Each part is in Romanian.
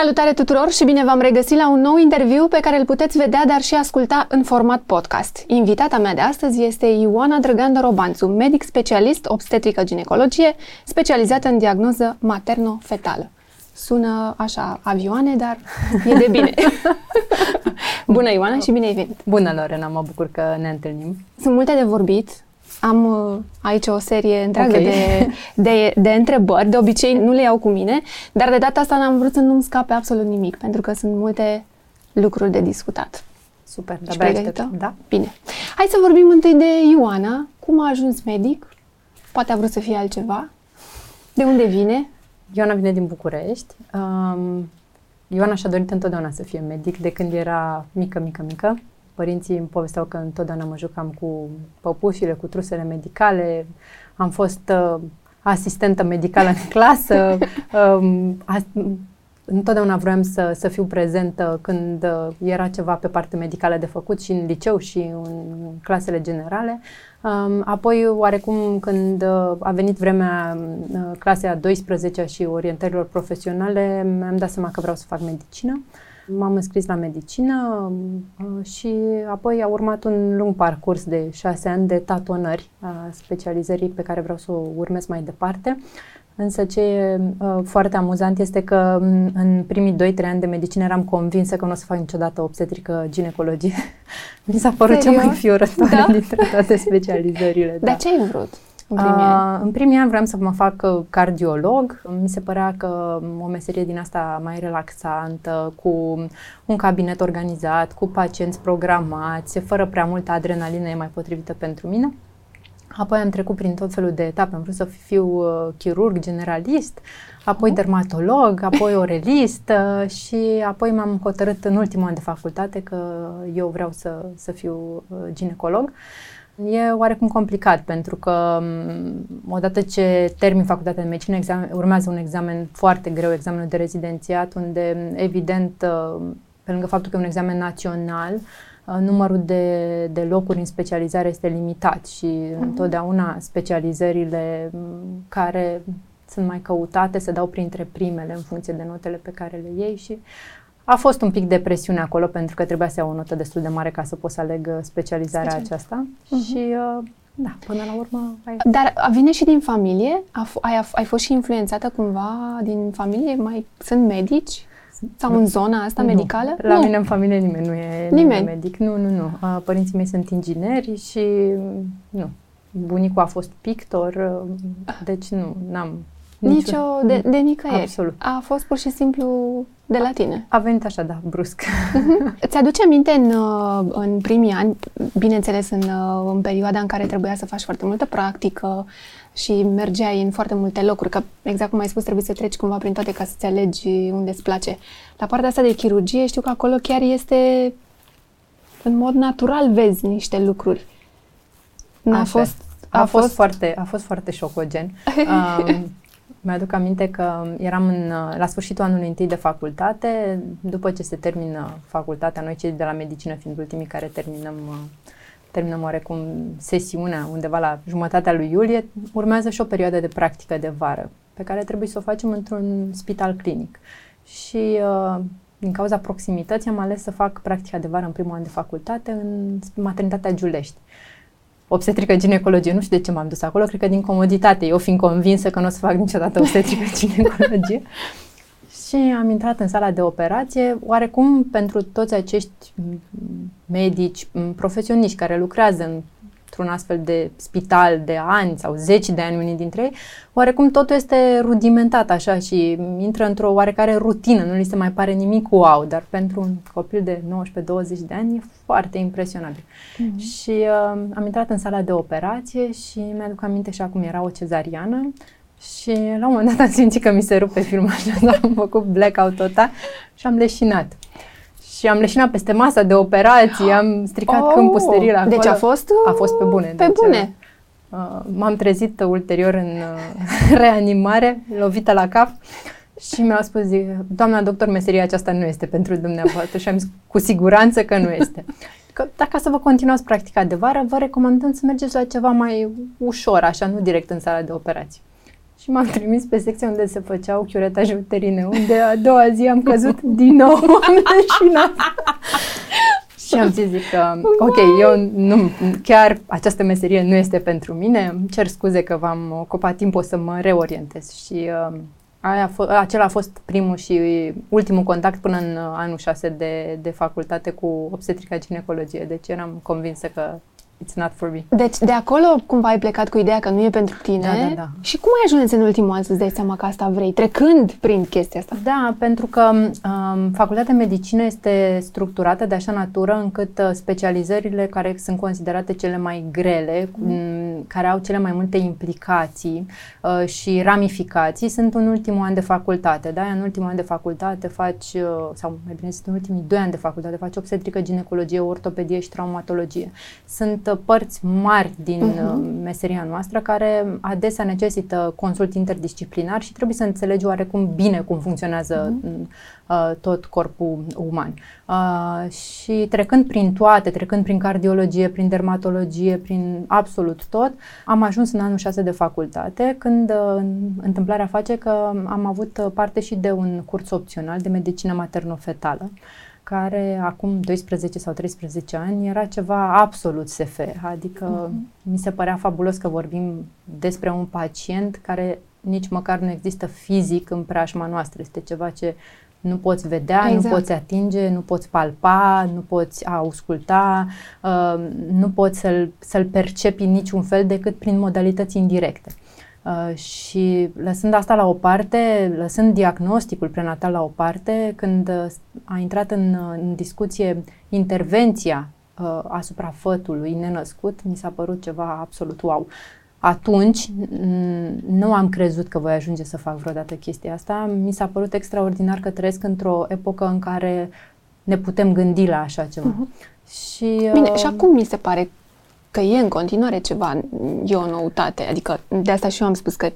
Salutare tuturor și bine v-am regăsit la un nou interviu pe care îl puteți vedea, dar și asculta în format podcast. Invitata mea de astăzi este Ioana Drăgandă Robanțu, medic specialist obstetrică ginecologie, specializată în diagnoză materno-fetală. Sună așa avioane, dar e de bine. Bună Ioana și bine ai venit! Bună Lorena, mă bucur că ne întâlnim. Sunt multe de vorbit, am uh, aici o serie întreagă okay. de, de, de întrebări. De obicei nu le iau cu mine, dar de data asta n-am vrut să nu-mi scape absolut nimic, pentru că sunt multe lucruri de discutat. Super, și pregătită? Da. Bine. Hai să vorbim întâi de Ioana. Cum a ajuns medic? Poate a vrut să fie altceva. De unde vine? Ioana vine din București. Um, Ioana și-a dorit întotdeauna să fie medic de când era mică, mică, mică. Părinții îmi povesteau că întotdeauna mă jucam cu păpușile, cu trusele medicale. Am fost uh, asistentă medicală în clasă. um, a, întotdeauna vroiam să, să fiu prezentă când uh, era ceva pe parte medicală de făcut și în liceu și în clasele generale. Um, apoi, oarecum, când uh, a venit vremea uh, clasei a 12 și orientărilor profesionale, mi-am dat seama că vreau să fac medicină. Uh, M-am înscris la medicină uh, și apoi a urmat un lung parcurs de șase ani de tatonări a specializării pe care vreau să o urmez mai departe. Însă ce e uh, foarte amuzant este că mm, în primii 2-3 ani de medicină eram convinsă că nu o să fac niciodată obstetrică ginecologie. Mi s-a părut Serios? cea mai fiorătoare da? dintre toate specializările. Da. De ce ai vrut? În primii, ani? în primii ani vreau să mă fac uh, cardiolog. Mi se părea că o meserie din asta mai relaxantă, cu un cabinet organizat, cu pacienți programați, fără prea multă adrenalină, e mai potrivită pentru mine. Apoi am trecut prin tot felul de etape. Am vrut să fiu uh, chirurg generalist, apoi dermatolog, apoi orelist uh, și apoi m-am hotărât în ultimul an de facultate că eu vreau să, să fiu uh, ginecolog. Uh, E oarecum complicat pentru că odată ce termin facultatea de medicină, examen, urmează un examen foarte greu, examenul de rezidențiat, unde evident, uh, pe lângă faptul că e un examen național, uh, numărul de, de locuri în specializare este limitat și uh-huh. întotdeauna specializările care sunt mai căutate se dau printre primele în funcție de notele pe care le iei și a fost un pic de presiune acolo pentru că trebuia să iau o notă destul de mare ca să pot să aleg uh, specializarea Special. aceasta uh-huh. și uh, da, până la urmă... Ai... Dar vine și din familie? A f- ai, ai fost și influențată cumva din familie? Mai sunt medici? Sau nu. în zona asta nu. medicală? La nu. mine în familie nimeni nu e nimeni. medic. Nu, nu, nu. Uh, părinții mei sunt ingineri și nu. Bunicul a fost pictor, deci nu, n-am nici o de, de nicăieri. Absolut. A fost pur și simplu de la tine. A venit așa, da, brusc. Uh-huh. Îți aduce aminte în, uh, în primii ani, bineînțeles în, uh, în perioada în care trebuia să faci foarte multă practică și mergeai în foarte multe locuri, că exact cum ai spus, trebuie să treci cumva prin toate ca să-ți alegi unde îți place. La partea asta de chirurgie, știu că acolo chiar este în mod natural vezi niște lucruri. N-a fost a, a fost, fost foarte, a fost foarte șocogen. Um, mi-aduc aminte că eram în, la sfârșitul anului întâi de facultate, după ce se termină facultatea, noi cei de la medicină fiind ultimii care terminăm, terminăm oarecum sesiunea undeva la jumătatea lui iulie, urmează și o perioadă de practică de vară, pe care trebuie să o facem într-un spital clinic. Și uh, din cauza proximității am ales să fac practica de vară în primul an de facultate în maternitatea Giulești obstetrică ginecologie. Nu știu de ce m-am dus acolo, cred că din comoditate, eu fiind convinsă că nu o să fac niciodată obstetrică ginecologie. și am intrat în sala de operație, oarecum pentru toți acești medici, profesioniști care lucrează în într-un astfel de spital de ani sau zeci de ani unii dintre ei, oarecum totul este rudimentat așa și intră într-o oarecare rutină, nu li se mai pare nimic wow, dar pentru un copil de 19-20 de ani e foarte impresionabil. Mm-hmm. Și uh, am intrat în sala de operație și mi-aduc aminte și acum era o cezariană și la un moment dat am simțit că mi se rupe filmul așa, am făcut blackout total și am leșinat și am leșinat peste masa de operații, am stricat oh, câmpul steril acolo. Deci a fost? A fost pe bune. Pe deci, bune. Uh, m-am trezit ulterior în uh, reanimare, lovită la cap și mi-au spus, zic, doamna doctor, meseria aceasta nu este pentru dumneavoastră și am zis cu siguranță că nu este. Că dacă să vă continuați practica de vară, vă recomandăm să mergeți la ceva mai ușor, așa, nu direct în sala de operații. Și m-am trimis pe secția unde se făceau chiuretaje uterine, unde a doua zi am căzut din nou și și am zis, zic că, ok, eu nu, chiar această meserie nu este pentru mine, îmi cer scuze că v-am ocupat timp, o să mă reorientez. Și uh, aia f- acela a fost primul și ultimul contact până în anul 6 de, de facultate cu obstetrica ginecologie, deci eram convinsă că it's not for me. Deci de acolo cumva ai plecat cu ideea că nu e pentru tine. Da, da, da. Și cum ai ajuns în ultimul an să-ți dai seama că asta vrei, trecând prin chestia asta? Da, pentru că um, facultatea de medicină este structurată de așa natură încât uh, specializările care sunt considerate cele mai grele, mm. care au cele mai multe implicații uh, și ramificații, sunt în ultimul an de facultate. Da? În ultimul an de facultate faci, uh, sau mai bine, sunt în ultimii doi ani de facultate, faci obstetrică, ginecologie, ortopedie și traumatologie. Sunt părți mari din uh-huh. meseria noastră care adesea necesită consult interdisciplinar și trebuie să înțelegi oarecum bine cum funcționează uh-huh. tot corpul uman. Uh, și trecând prin toate, trecând prin cardiologie, prin dermatologie, prin absolut tot, am ajuns în anul 6 de facultate când uh, întâmplarea face că am avut parte și de un curs opțional de medicină materno-fetală care acum 12 sau 13 ani era ceva absolut SF, adică uh-huh. mi se părea fabulos că vorbim despre un pacient care nici măcar nu există fizic în preajma noastră, este ceva ce nu poți vedea, exact. nu poți atinge, nu poți palpa, nu poți ausculta, uh, nu poți să-l, să-l percepi în niciun fel decât prin modalități indirecte. Uh, și lăsând asta la o parte, lăsând diagnosticul prenatal la o parte, când uh, a intrat în, uh, în discuție intervenția uh, asupra fătului nenăscut, mi s-a părut ceva absolut wow. Atunci nu am crezut că voi ajunge să fac vreodată chestia asta. Mi s-a părut extraordinar că trăiesc într-o epocă în care ne putem gândi la așa ceva. Uh-huh. Și, Bine, uh, și acum mi se pare că e în continuare ceva, e o noutate. Adică de asta și eu am spus că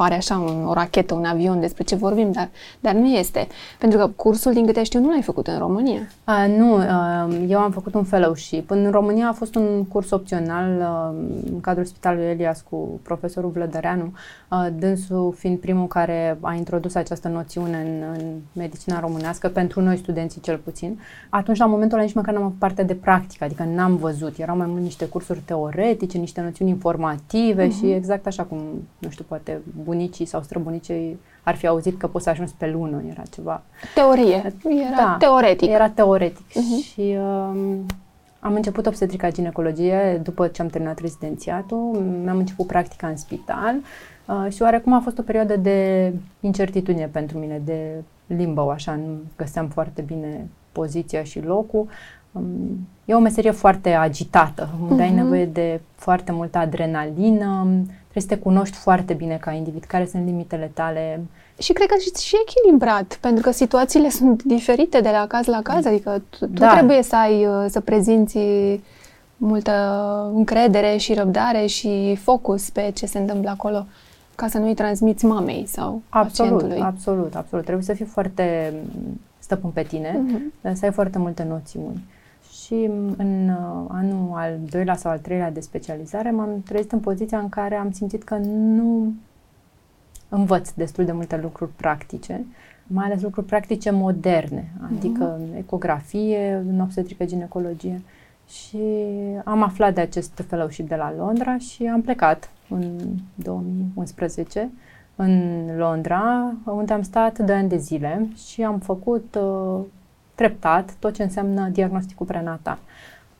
pare așa un, o rachetă, un avion despre ce vorbim, dar, dar nu este. Pentru că cursul, din câte știu, nu l-ai făcut în România. A, nu, a, eu am făcut un fellowship. În România a fost un curs opțional a, în cadrul Spitalului Elias cu profesorul Vlădăreanu, a, dânsul fiind primul care a introdus această noțiune în, în medicina românească, pentru noi studenții cel puțin. Atunci, la momentul ăla, nici măcar n-am avut parte de practică, adică n-am văzut. Erau mai mult niște cursuri teoretice, niște noțiuni informative uh-huh. și exact așa cum, nu știu, poate bunicii sau străbunicii ar fi auzit că poți să ajungi pe lună, era ceva... Teorie, era da, teoretic. era teoretic uh-huh. și um, am început obstetrica ginecologie după ce am terminat rezidențiatul, mi-am început practica în spital uh, și oarecum a fost o perioadă de incertitudine pentru mine, de limbo, așa, nu găseam foarte bine poziția și locul. Um, e o meserie foarte agitată, unde uh-huh. ai mhm. nevoie de foarte multă adrenalină, Trebuie să te cunoști foarte bine ca individ, care sunt limitele tale. Și cred că și, și echilibrat, pentru că situațiile sunt diferite de la caz la caz, adică tu, tu da. trebuie să ai, uh, să prezinți multă încredere și răbdare și focus pe ce se întâmplă acolo ca să nu-i transmiți mamei sau absolut, pacientului. Absolut, absolut. Trebuie să fii foarte stăpân pe tine, uh-huh. să ai foarte multe noțiuni și în uh, anul al doilea sau al treilea de specializare m-am trezit în poziția în care am simțit că nu învăț destul de multe lucruri practice, mai ales lucruri practice moderne, adică mm-hmm. ecografie, în obstetrică ginecologie. Și am aflat de acest fellowship de la Londra și am plecat în 2011 în Londra, unde am stat 2 ani de zile și am făcut uh, treptat tot ce înseamnă diagnosticul prenatal.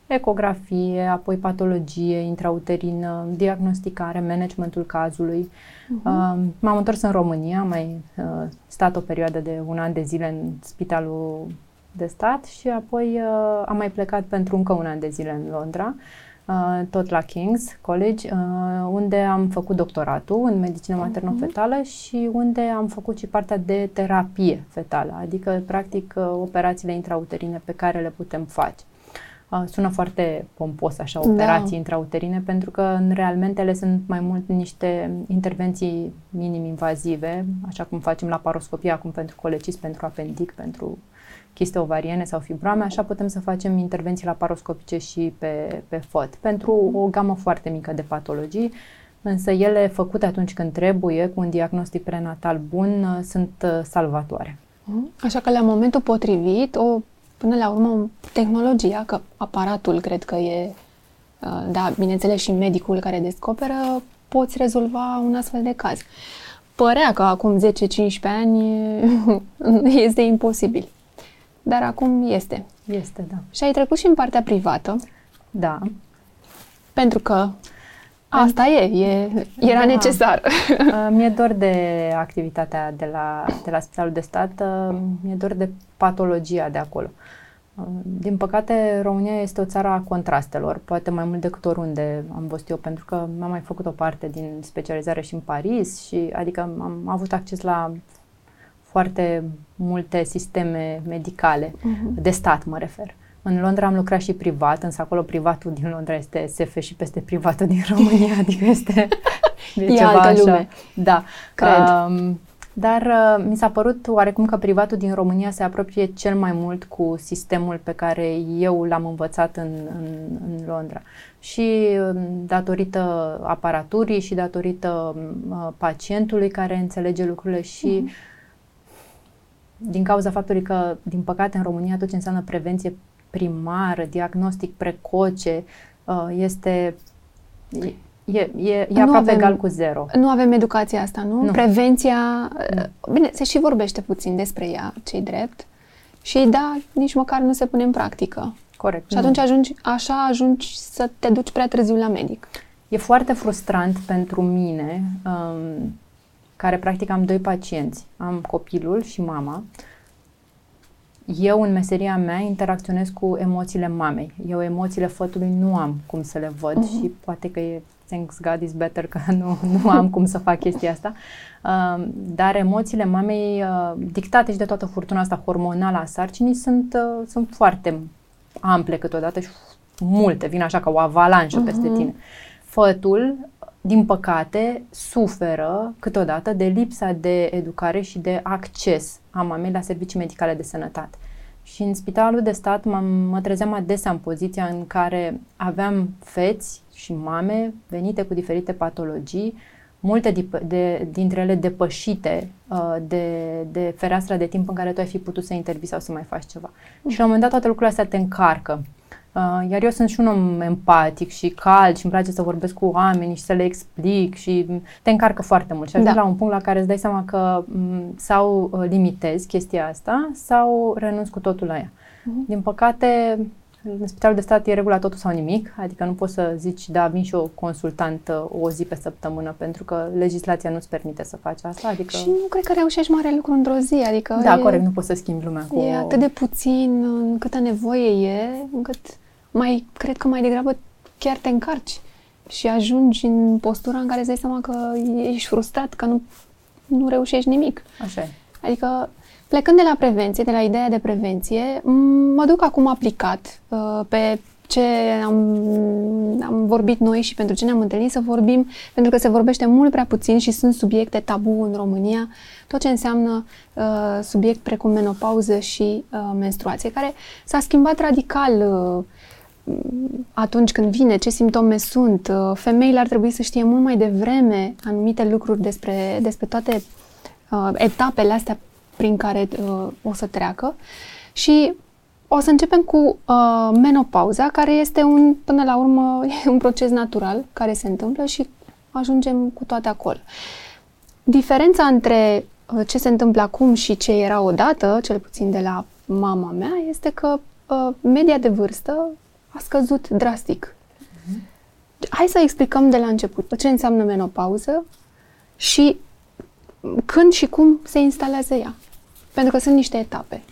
Ecografie, apoi patologie intrauterină, diagnosticare, managementul cazului. Uh-huh. Uh, m-am întors în România, am mai uh, stat o perioadă de un an de zile în spitalul de stat și apoi uh, am mai plecat pentru încă un an de zile în Londra. Uh, Uh, tot la King's College, uh, unde am făcut doctoratul în medicină mhm. materno-fetală și unde am făcut și partea de terapie fetală, adică, practic, uh, operațiile intrauterine pe care le putem face. Sună foarte pompos așa, da. operații da. intrauterine, pentru că realmente ele sunt mai mult niște intervenții minim-invazive, așa cum facem la paroscopie acum pentru colecis, pentru apendic, pentru chiste ovariene sau fibroame, așa putem să facem intervenții laparoscopice și pe, pe făt, pentru o gamă foarte mică de patologii, însă ele făcute atunci când trebuie, cu un diagnostic prenatal bun, sunt salvatoare. Mhm. Așa că la momentul potrivit, o, până la urmă, tehnologia, că aparatul cred că e, da, bineînțeles și medicul care descoperă, poți rezolva un astfel de caz. Părea că acum 10-15 ani este imposibil. Dar acum este. Este, da. Și ai trecut și în partea privată. Da. Pentru că asta e, e era da. necesar. Mi-e dor de activitatea de la, de la Spitalul de Stat, mi-e dor de patologia de acolo. Din păcate, România este o țară a contrastelor, poate mai mult decât oriunde am fost eu, pentru că am mai făcut o parte din specializare și în Paris, și adică am avut acces la foarte multe sisteme medicale, uh-huh. de stat mă refer. În Londra am lucrat și privat, însă acolo privatul din Londra este SF și peste privatul din România, adică este e ceva altă așa. lume. Da. Cred. Um, dar uh, mi s-a părut oarecum că privatul din România se apropie cel mai mult cu sistemul pe care eu l-am învățat în, în, în Londra. Și uh, datorită aparaturii și datorită uh, pacientului care înțelege lucrurile și uh-huh. Din cauza faptului că, din păcate, în România tot ce înseamnă prevenție primară, diagnostic precoce, uh, este E, e, e nu aproape avem, egal cu zero. Nu avem educația asta, nu? nu. Prevenția, nu. bine, se și vorbește puțin despre ea, cei drept. Și da, nici măcar nu se pune în practică. Corect. Și atunci ajungi, așa ajungi să te duci prea târziu la medic. E foarte frustrant pentru mine, um, care practic am doi pacienți. Am copilul și mama. Eu, în meseria mea, interacționez cu emoțiile mamei. Eu emoțiile fătului nu am cum să le văd uh-huh. și poate că e thanks God is better că nu, nu am cum să fac chestia asta. Uh, dar emoțiile mamei, uh, dictate și de toată furtuna asta hormonală a sarcinii, sunt, uh, sunt foarte ample câteodată și multe, vin așa ca o avalanșă uh-huh. peste tine. Fătul, din păcate, suferă câteodată de lipsa de educare și de acces a mamei la servicii medicale de sănătate. Și în spitalul de stat mă, mă trezeam adesea în poziția în care aveam feți și mame venite cu diferite patologii, multe de, de, dintre ele depășite uh, de, de fereastra de timp în care tu ai fi putut să intervii sau să mai faci ceva. Mm. Și la un moment dat toate lucrurile astea te încarcă. Uh, iar eu sunt și un om empatic și cald și îmi place să vorbesc cu oameni și să le explic și te încarcă foarte mult. Și ajungi da. la un punct la care îți dai seama că m- mm, sau uh, limitezi chestia asta sau renunți cu totul la ea. Uh-huh. Din păcate, în spitalul de stat e regula totul sau nimic, adică nu poți să zici, da, vin și o consultantă o zi pe săptămână, pentru că legislația nu-ți permite să faci asta. Adică... Și nu cred că reușești mare lucru într-o zi, adică... Da, e, corect, nu poți să schimbi lumea cu... E atât de puțin, câtă nevoie e, încât mai, cred că mai degrabă chiar te încarci și ajungi în postura în care îți dai seama că ești frustrat, că nu, nu reușești nimic. Așa e. Adică Plecând de la prevenție, de la ideea de prevenție, mă duc acum aplicat uh, pe ce am, am vorbit noi și pentru ce ne-am întâlnit să vorbim, pentru că se vorbește mult prea puțin și sunt subiecte tabu în România, tot ce înseamnă uh, subiect precum menopauză și uh, menstruație, care s-a schimbat radical uh, atunci când vine, ce simptome sunt. Uh, femeile ar trebui să știe mult mai devreme anumite lucruri despre, despre toate uh, etapele astea prin care uh, o să treacă și o să începem cu uh, menopauza, care este un, până la urmă, un proces natural care se întâmplă și ajungem cu toate acolo. Diferența între uh, ce se întâmplă acum și ce era odată, cel puțin de la mama mea, este că uh, media de vârstă a scăzut drastic. Uh-huh. Hai să explicăm de la început ce înseamnă menopauză și când și cum se instalează ea. Pentru că sunt niște etape.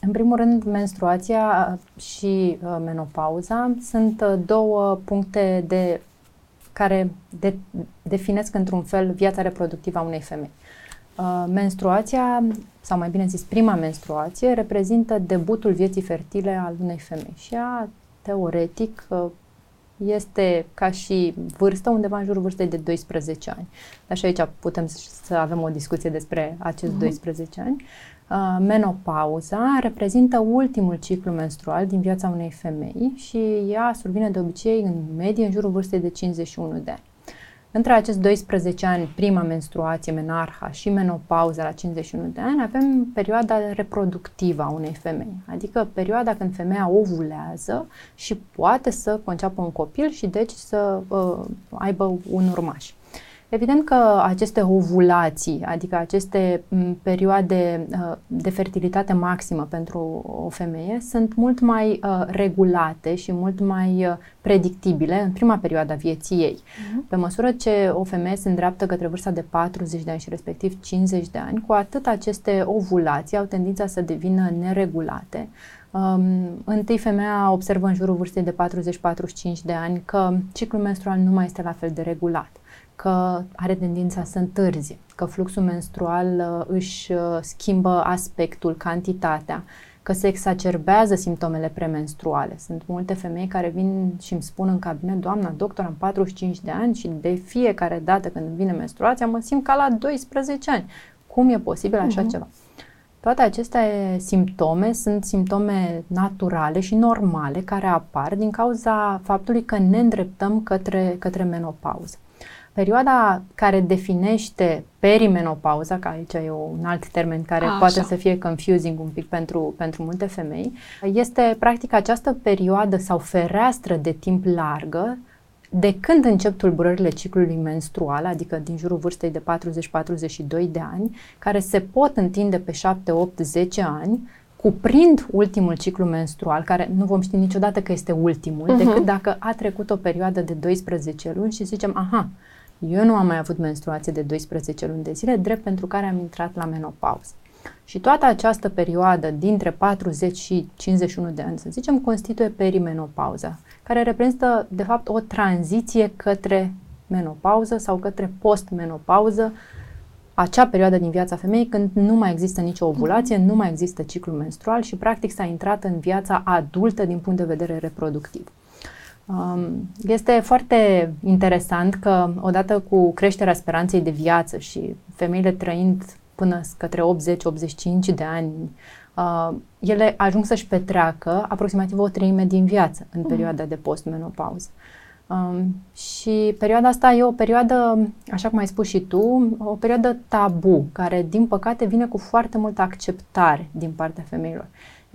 În primul rând, menstruația și uh, menopauza sunt uh, două puncte de care de, definesc într-un fel viața reproductivă a unei femei. Uh, menstruația, sau mai bine zis, prima menstruație, reprezintă debutul vieții fertile al unei femei și ea, teoretic, uh, este ca și vârstă, undeva în jurul vârstei de 12 ani. Dar și aici putem să avem o discuție despre acești uh-huh. 12 ani. Uh, menopauza reprezintă ultimul ciclu menstrual din viața unei femei și ea survine de obicei în medie în jurul vârstei de 51 de ani. Între acești 12 ani, prima menstruație, menarha și menopauza la 51 de ani, avem perioada reproductivă a unei femei, adică perioada când femeia ovulează și poate să conceapă un copil și deci să uh, aibă un urmaș. Evident că aceste ovulații, adică aceste perioade uh, de fertilitate maximă pentru o femeie, sunt mult mai uh, regulate și mult mai uh, predictibile în prima perioadă a vieții ei. Uh-huh. Pe măsură ce o femeie se îndreaptă către vârsta de 40 de ani și respectiv 50 de ani, cu atât aceste ovulații au tendința să devină neregulate. Um, întâi femeia observă în jurul vârstei de 40-45 de ani că ciclul menstrual nu mai este la fel de regulat că are tendința să întârzie, că fluxul menstrual uh, își uh, schimbă aspectul, cantitatea, că se exacerbează simptomele premenstruale. Sunt multe femei care vin și îmi spun în cabinet, doamna doctor, am 45 de ani și de fiecare dată când vine menstruația mă simt ca la 12 ani. Cum e posibil așa uh-huh. ceva? Toate aceste simptome sunt simptome naturale și normale care apar din cauza faptului că ne îndreptăm către, către menopauză. Perioada care definește perimenopauza, că aici e un alt termen care A, poate așa. să fie confusing un pic pentru, pentru multe femei, este practic această perioadă sau fereastră de timp largă de când încep tulburările ciclului menstrual, adică din jurul vârstei de 40-42 de ani, care se pot întinde pe 7, 8, 10 ani, cuprind ultimul ciclu menstrual, care nu vom ști niciodată că este ultimul, uh-huh. decât dacă a trecut o perioadă de 12 luni și zicem, aha, eu nu am mai avut menstruație de 12 luni de zile, drept pentru care am intrat la menopauză. Și toată această perioadă dintre 40 și 51 de ani, să zicem, constituie perimenopauza, care reprezintă, de fapt, o tranziție către menopauză sau către postmenopauză, acea perioadă din viața femeii când nu mai există nicio ovulație, nu mai există ciclu menstrual și, practic, s-a intrat în viața adultă din punct de vedere reproductiv. Um, este foarte interesant că odată cu creșterea speranței de viață și femeile trăind până către 80-85 de ani, uh, ele ajung să-și petreacă aproximativ o treime din viață în mm. perioada de postmenopauză. Um, și perioada asta e o perioadă, așa cum ai spus și tu, o perioadă tabu, care din păcate vine cu foarte multă acceptare din partea femeilor.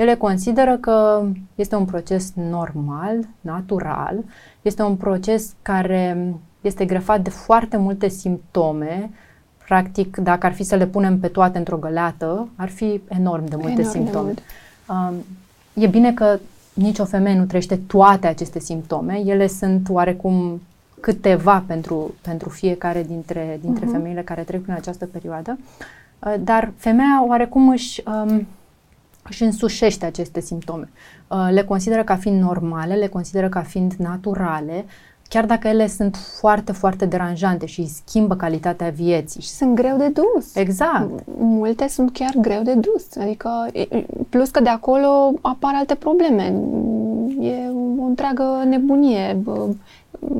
Ele consideră că este un proces normal, natural, este un proces care este grefat de foarte multe simptome. Practic, dacă ar fi să le punem pe toate într-o găleată, ar fi enorm de multe enorm simptome. De mult. Um, e bine că nicio femeie nu trăiește toate aceste simptome. Ele sunt oarecum câteva pentru, pentru fiecare dintre, dintre uh-huh. femeile care trec prin această perioadă. Uh, dar femeia oarecum își um, își însușește aceste simptome. Uh, le consideră ca fiind normale, le consideră ca fiind naturale, chiar dacă ele sunt foarte, foarte deranjante și schimbă calitatea vieții. Și sunt greu de dus. Exact. Multe sunt chiar greu de dus. Adică, plus că de acolo apar alte probleme. E o întreagă nebunie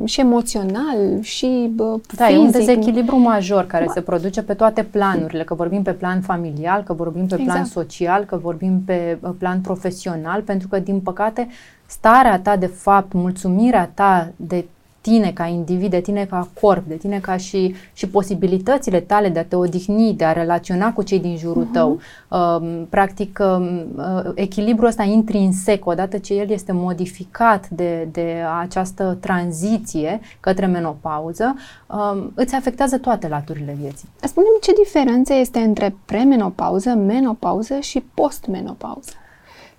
și emoțional și bă, Da, fizic. e un dezechilibru major care Ma... se produce pe toate planurile, că vorbim pe plan familial, că vorbim pe exact. plan social, că vorbim pe plan profesional, pentru că, din păcate, starea ta de fapt, mulțumirea ta de tine ca individ, de tine ca corp, de tine ca și, și posibilitățile tale de a te odihni, de a relaționa cu cei din jurul uh-huh. tău. Uh, practic, uh, echilibrul ăsta intrinsec, odată ce el este modificat de, de această tranziție către menopauză, uh, îți afectează toate laturile vieții. Spune-mi ce diferență este între premenopauză, menopauză și postmenopauză.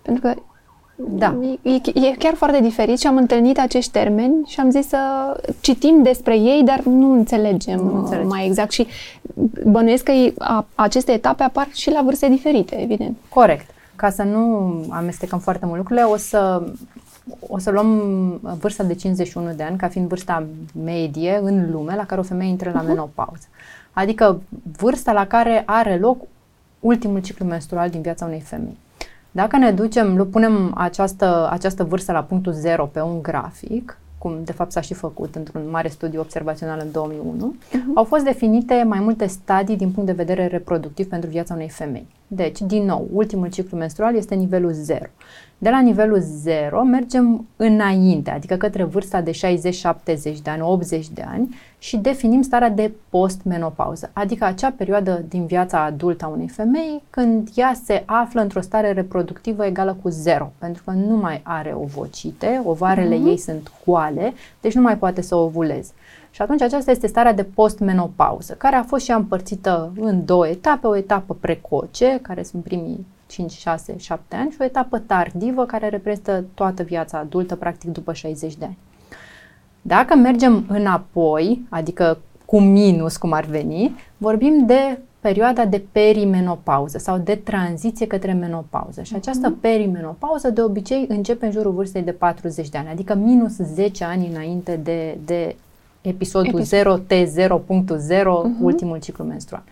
Pentru că da. E, e chiar foarte diferit și am întâlnit acești termeni și am zis să citim despre ei, dar nu înțelegem, nu înțelegem. mai exact și bănuiesc că a, aceste etape apar și la vârste diferite, evident. Corect. Ca să nu amestecăm foarte mult lucrurile, o să, o să luăm vârsta de 51 de ani ca fiind vârsta medie în lume la care o femeie intră la uh-huh. menopauză. Adică vârsta la care are loc ultimul ciclu menstrual din viața unei femei. Dacă ne ducem, punem această, această vârstă la punctul 0 pe un grafic, cum de fapt s-a și făcut într-un mare studiu observațional în 2001, uh-huh. Mhm. au fost definite mai multe stadii din punct de vedere reproductiv pentru viața unei femei. Deci, din nou, ultimul ciclu menstrual este nivelul 0. De la nivelul 0 mergem înainte, adică către vârsta de 60-70 de ani, 80 de ani și definim starea de postmenopauză, adică acea perioadă din viața adultă a unei femei când ea se află într-o stare reproductivă egală cu 0, pentru că nu mai are ovocite, ovarele mm-hmm. ei sunt goale, deci nu mai poate să ovuleze. Și atunci aceasta este starea de postmenopauză, care a fost și împărțită în două etape, o etapă precoce, care sunt primii 5, 6, 7 ani și o etapă tardivă care reprezintă toată viața adultă, practic după 60 de ani. Dacă mergem înapoi, adică cu minus cum ar veni, vorbim de perioada de perimenopauză sau de tranziție către menopauză. Și această mhm. perimenopauză de obicei începe în jurul vârstei de 40 de ani, adică minus 10 ani înainte de, de episodul Episod. 0T0.0, uh-huh. ultimul ciclu menstrual.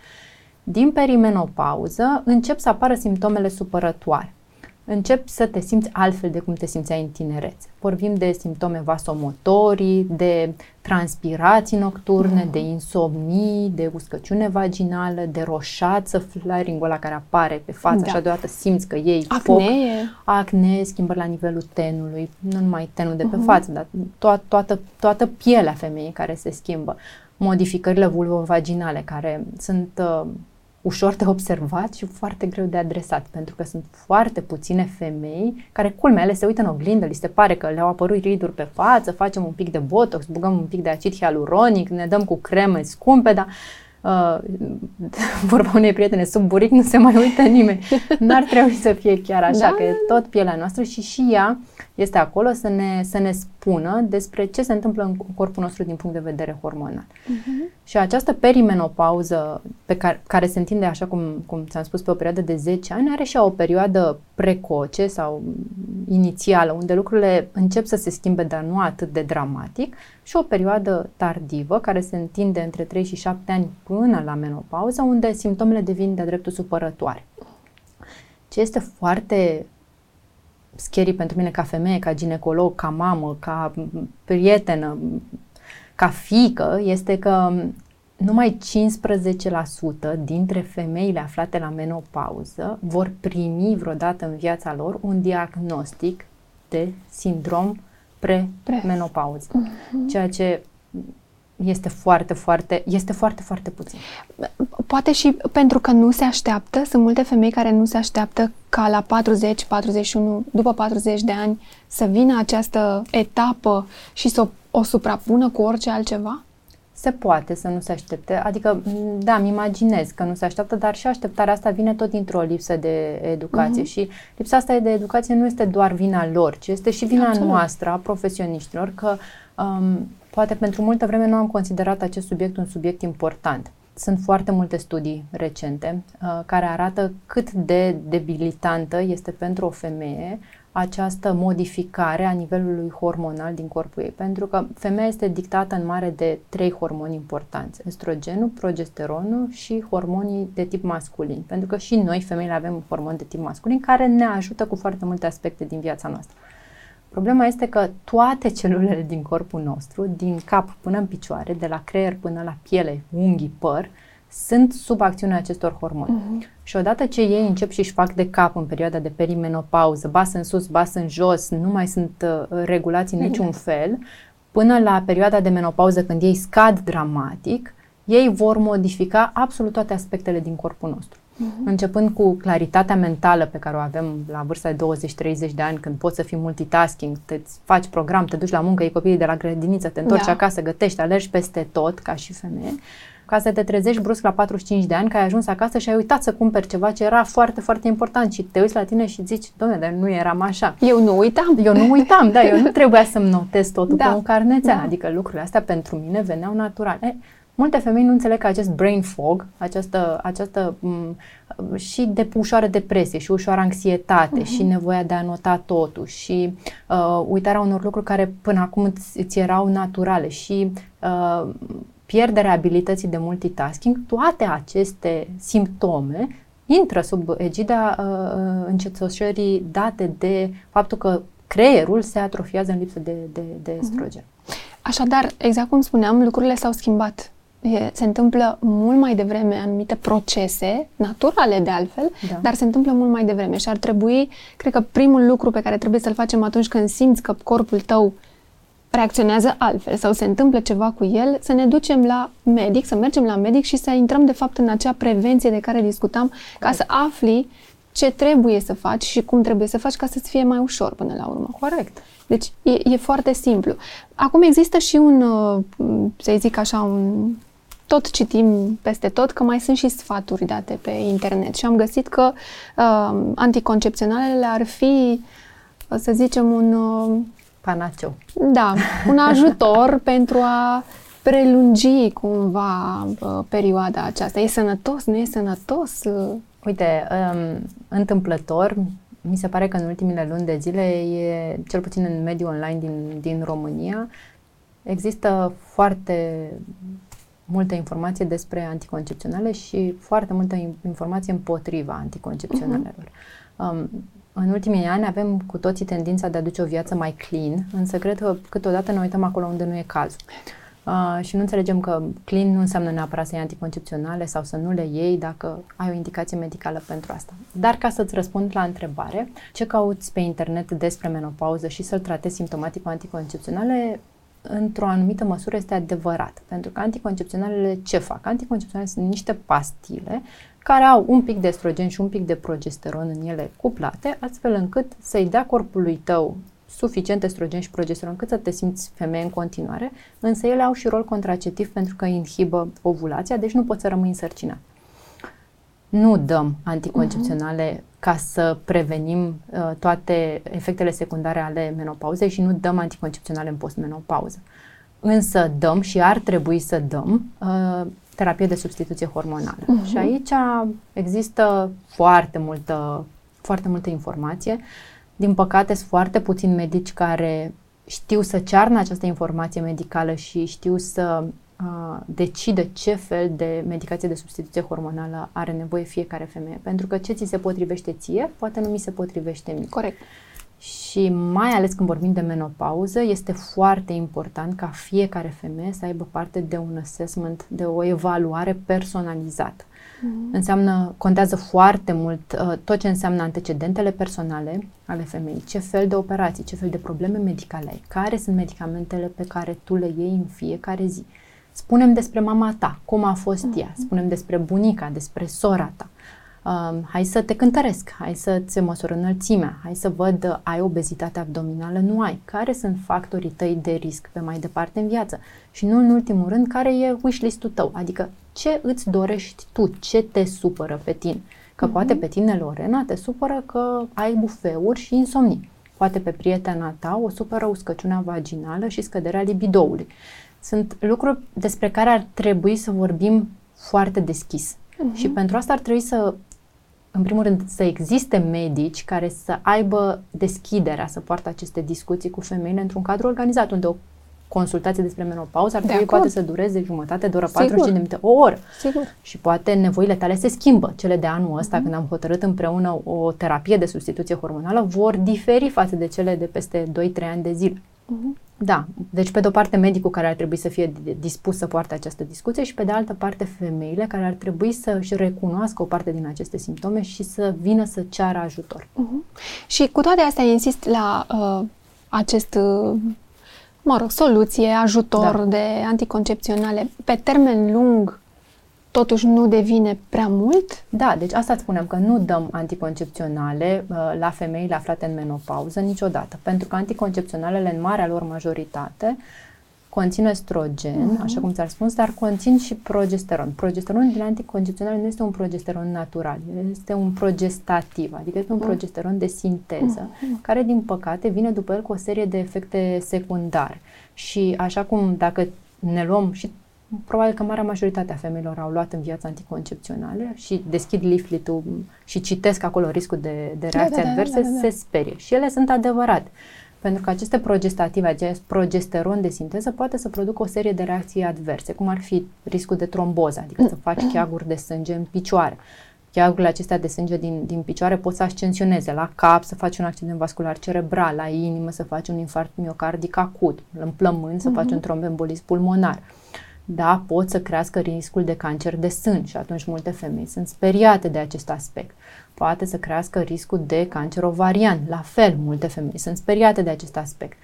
Din perimenopauză încep să apară simptomele supărătoare. Încep să te simți altfel de cum te simțeai în tinerețe. Vorbim de simptome vasomotorii, de transpirații nocturne, mm. de insomnii, de uscăciune vaginală, de roșață, flaring ăla care apare pe față, da. așa deodată simți că ei acne. foc, acne, schimbări la nivelul tenului, nu numai tenul de pe uh-huh. față, dar to- toată, toată pielea femeii care se schimbă, modificările vulvovaginale care sunt uh, ușor de observat și foarte greu de adresat, pentru că sunt foarte puține femei care, culmea, ele se uită în oglindă, li se pare că le-au apărut riduri pe față, facem un pic de botox, bugăm un pic de acid hialuronic, ne dăm cu creme scumpe, dar uh, vorba unei prietene, sub buric nu se mai uită nimeni. N-ar trebui să fie chiar așa, da. că e tot pielea noastră și și ea este acolo să ne, să ne spună despre ce se întâmplă în corpul nostru din punct de vedere hormonal. Uh-huh. Și această perimenopauză pe care, care se întinde, așa cum, cum ți-am spus, pe o perioadă de 10 ani, are și o perioadă precoce sau inițială, unde lucrurile încep să se schimbe, dar nu atât de dramatic, și o perioadă tardivă, care se întinde între 3 și 7 ani până la menopauză, unde simptomele devin de-a dreptul supărătoare. Ce este foarte scary pentru mine ca femeie, ca ginecolog, ca mamă, ca prietenă, ca fică, este că numai 15% dintre femeile aflate la menopauză vor primi vreodată în viața lor un diagnostic de sindrom pre-menopauză. Uh-huh. Ceea ce este foarte, foarte, este foarte, foarte puțin. Poate și pentru că nu se așteaptă, sunt multe femei care nu se așteaptă ca la 40, 41, după 40 de ani să vină această etapă și să o, o suprapună cu orice altceva? Se poate să nu se aștepte, adică, da, îmi imaginez că nu se așteaptă, dar și așteptarea asta vine tot dintr-o lipsă de educație uh-huh. și lipsa asta de educație nu este doar vina lor, ci este și vina Absolut. noastră, a profesioniștilor, că um, Poate pentru multă vreme nu am considerat acest subiect un subiect important. Sunt foarte multe studii recente uh, care arată cât de debilitantă este pentru o femeie această modificare a nivelului hormonal din corpul ei. Pentru că femeia este dictată în mare de trei hormoni importanți. Estrogenul, progesteronul și hormonii de tip masculin. Pentru că și noi, femeile, avem un hormon de tip masculin care ne ajută cu foarte multe aspecte din viața noastră. Problema este că toate celulele din corpul nostru, din cap până în picioare, de la creier până la piele, unghii, păr, sunt sub acțiunea acestor hormoni. Uh-huh. Și odată ce ei încep și își fac de cap în perioada de perimenopauză, bas în sus, bas în jos, nu mai sunt uh, regulați în niciun fel, până la perioada de menopauză când ei scad dramatic, ei vor modifica absolut toate aspectele din corpul nostru. Uh-huh. Începând cu claritatea mentală pe care o avem la vârsta de 20-30 de ani, când poți să fii multitasking, te faci program, te duci la muncă, iei copiii de la grădiniță, te întorci da. acasă, gătești, alergi peste tot, ca și femeie, ca să te trezești brusc la 45 de ani, că ai ajuns acasă și ai uitat să cumperi ceva ce era foarte, foarte important și te uiți la tine și zici, domnule, dar nu eram așa. Eu nu uitam. Eu nu uitam, da, eu nu trebuia să-mi notez totul da. pe un carnețel, da. adică lucrurile astea pentru mine veneau natural. E, Multe femei nu înțeleg că acest brain fog, această, această m- și de ușoară depresie și ușoară anxietate uh-huh. și nevoia de a nota totul și uh, uitarea unor lucruri care până acum îți erau naturale și uh, pierderea abilității de multitasking, toate aceste simptome intră sub egida uh, încetășării date de faptul că creierul se atrofiază în lipsă de, de, de mhm. estrogen. Așadar, exact cum spuneam, lucrurile s-au schimbat e, se întâmplă mult mai devreme anumite procese, naturale de altfel, da. dar se întâmplă mult mai devreme și ar trebui, cred că primul lucru pe care trebuie să-l facem atunci când simți că corpul tău reacționează altfel sau se întâmplă ceva cu el, să ne ducem la medic, să mergem la medic și să intrăm de fapt în acea prevenție de care discutam, Corect. ca să afli ce trebuie să faci și cum trebuie să faci ca să-ți fie mai ușor până la urmă. Corect. Deci e, e foarte simplu. Acum există și un, uh, să zic așa, un tot citim peste tot că mai sunt și sfaturi date pe internet și am găsit că uh, anticoncepționalele ar fi, să zicem, un... Uh, Panaceu. Da, un ajutor pentru a prelungi cumva uh, perioada aceasta. E sănătos, nu e sănătos? Uite, um, întâmplător, mi se pare că în ultimile luni de zile, e, cel puțin în mediul online din, din România, există foarte multă informație despre anticoncepționale și foarte multă informație împotriva anticoncepționalelor. Uh-huh. Um, în ultimii ani avem cu toții tendința de a duce o viață mai clean, însă cred că câteodată ne uităm acolo unde nu e cazul. Uh, și nu înțelegem că clean nu înseamnă neapărat să iei anticoncepționale sau să nu le iei dacă ai o indicație medicală pentru asta. Dar ca să-ți răspund la întrebare, ce cauți pe internet despre menopauză și să-l tratezi simptomatic cu anticoncepționale, într-o anumită măsură este adevărat. Pentru că anticoncepționalele ce fac? Anticoncepționalele sunt niște pastile care au un pic de estrogen și un pic de progesteron în ele cuplate, astfel încât să-i dea corpului tău suficient estrogen și progesteron cât să te simți femeie în continuare, însă ele au și rol contraceptiv pentru că inhibă ovulația, deci nu poți să rămâi însărcinat. Nu dăm anticoncepționale uh-huh. ca să prevenim uh, toate efectele secundare ale menopauzei și nu dăm anticoncepționale în postmenopauză. Însă dăm și ar trebui să dăm uh, terapie de substituție hormonală. Uh-huh. Și aici există foarte multă, foarte multă informație. Din păcate, sunt foarte puțini medici care știu să cearnă această informație medicală și știu să uh, decidă ce fel de medicație de substituție hormonală are nevoie fiecare femeie. Pentru că ce ți se potrivește ție, poate nu mi se potrivește mie. Corect. Și mai ales când vorbim de menopauză, este foarte important ca fiecare femeie să aibă parte de un assessment, de o evaluare personalizată. Mm-hmm. Înseamnă, contează foarte mult uh, tot ce înseamnă antecedentele personale ale femeii, ce fel de operații, ce fel de probleme medicale ai, care sunt medicamentele pe care tu le iei în fiecare zi. Spunem despre mama ta, cum a fost mm-hmm. ea, spunem despre bunica, despre sora ta. Um, hai să te cântăresc, hai să-ți măsor înălțimea, hai să văd, uh, ai obezitate abdominală, nu ai. Care sunt factorii tăi de risc pe mai departe în viață? Și nu în ultimul rând, care e wishlist-ul tău? Adică ce îți dorești tu, ce te supără pe tine? Că uh-huh. poate pe tine, Lorena, te supără că ai bufeuri și insomnii. Poate pe prietena ta o supără uscăciunea vaginală și scăderea libidoului. Sunt lucruri despre care ar trebui să vorbim foarte deschis. Uh-huh. Și pentru asta ar trebui să în primul rând, să existe medici care să aibă deschiderea să poartă aceste discuții cu femeile într-un cadru organizat, unde o consultație despre menopauză ar trebui poate să dureze jumătate de oră, 45 de minute, o oră. Sigur. Și poate nevoile tale se schimbă. Cele de anul ăsta, uh-huh. când am hotărât împreună o terapie de substituție hormonală, vor diferi față de cele de peste 2-3 ani de zile. Uh-huh. Da, deci pe de o parte medicul care ar trebui să fie dispus să poarte această discuție și pe de altă parte femeile care ar trebui să își recunoască o parte din aceste simptome și să vină să ceară ajutor. Uh-huh. Și cu toate astea insist la uh, acest, uh, mă rog, soluție, ajutor da. de anticoncepționale. Pe termen lung, totuși nu devine prea mult? Da, deci asta spunem, că nu dăm anticoncepționale uh, la femeile aflate în menopauză niciodată, pentru că anticoncepționalele în marea lor majoritate conțin estrogen, uh-huh. așa cum ți-ar spus, dar conțin și progesteron. Progesteronul din anticoncepționale nu este un progesteron natural, este un progestativ, adică este un uh-huh. progesteron de sinteză, uh-huh. care din păcate vine după el cu o serie de efecte secundare. Și așa cum dacă ne luăm și probabil că marea majoritate a femeilor au luat în viața anticoncepționale și deschid leaflet-ul și citesc acolo riscul de, de reacții da, da, adverse, da, da, da, se sperie. Și ele sunt adevărate. Pentru că aceste progestative, acest progesteron de sinteză poate să producă o serie de reacții adverse, cum ar fi riscul de tromboză, adică să faci cheaguri de sânge în picioare. Cheagurile acestea de sânge din, din picioare pot să ascensioneze la cap, să faci un accident vascular cerebral, la inimă să faci un infarct miocardic acut, în plămâni să faci un mhm. trombembolism pulmonar. Da, pot să crească riscul de cancer de sân și atunci multe femei sunt speriate de acest aspect. Poate să crească riscul de cancer ovarian. La fel, multe femei sunt speriate de acest aspect.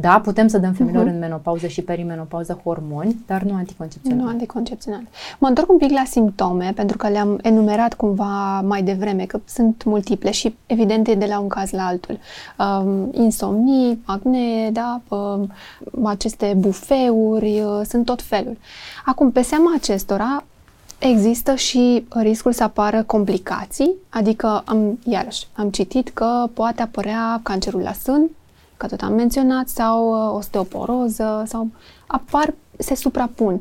Da, putem să dăm femeilor uh-huh. în menopauză și perimenopauză hormoni, dar nu anticoncepționale. Nu anticoncepționale. Mă întorc un pic la simptome, pentru că le-am enumerat cumva mai devreme, că sunt multiple și evidente de la un caz la altul. Um, insomnii, acne, da, um, aceste bufeuri, uh, sunt tot felul. Acum, pe seama acestora, Există și riscul să apară complicații, adică am, iarăși, am citit că poate apărea cancerul la sân, că tot am menționat, sau uh, osteoporoză, sau apar, se suprapun.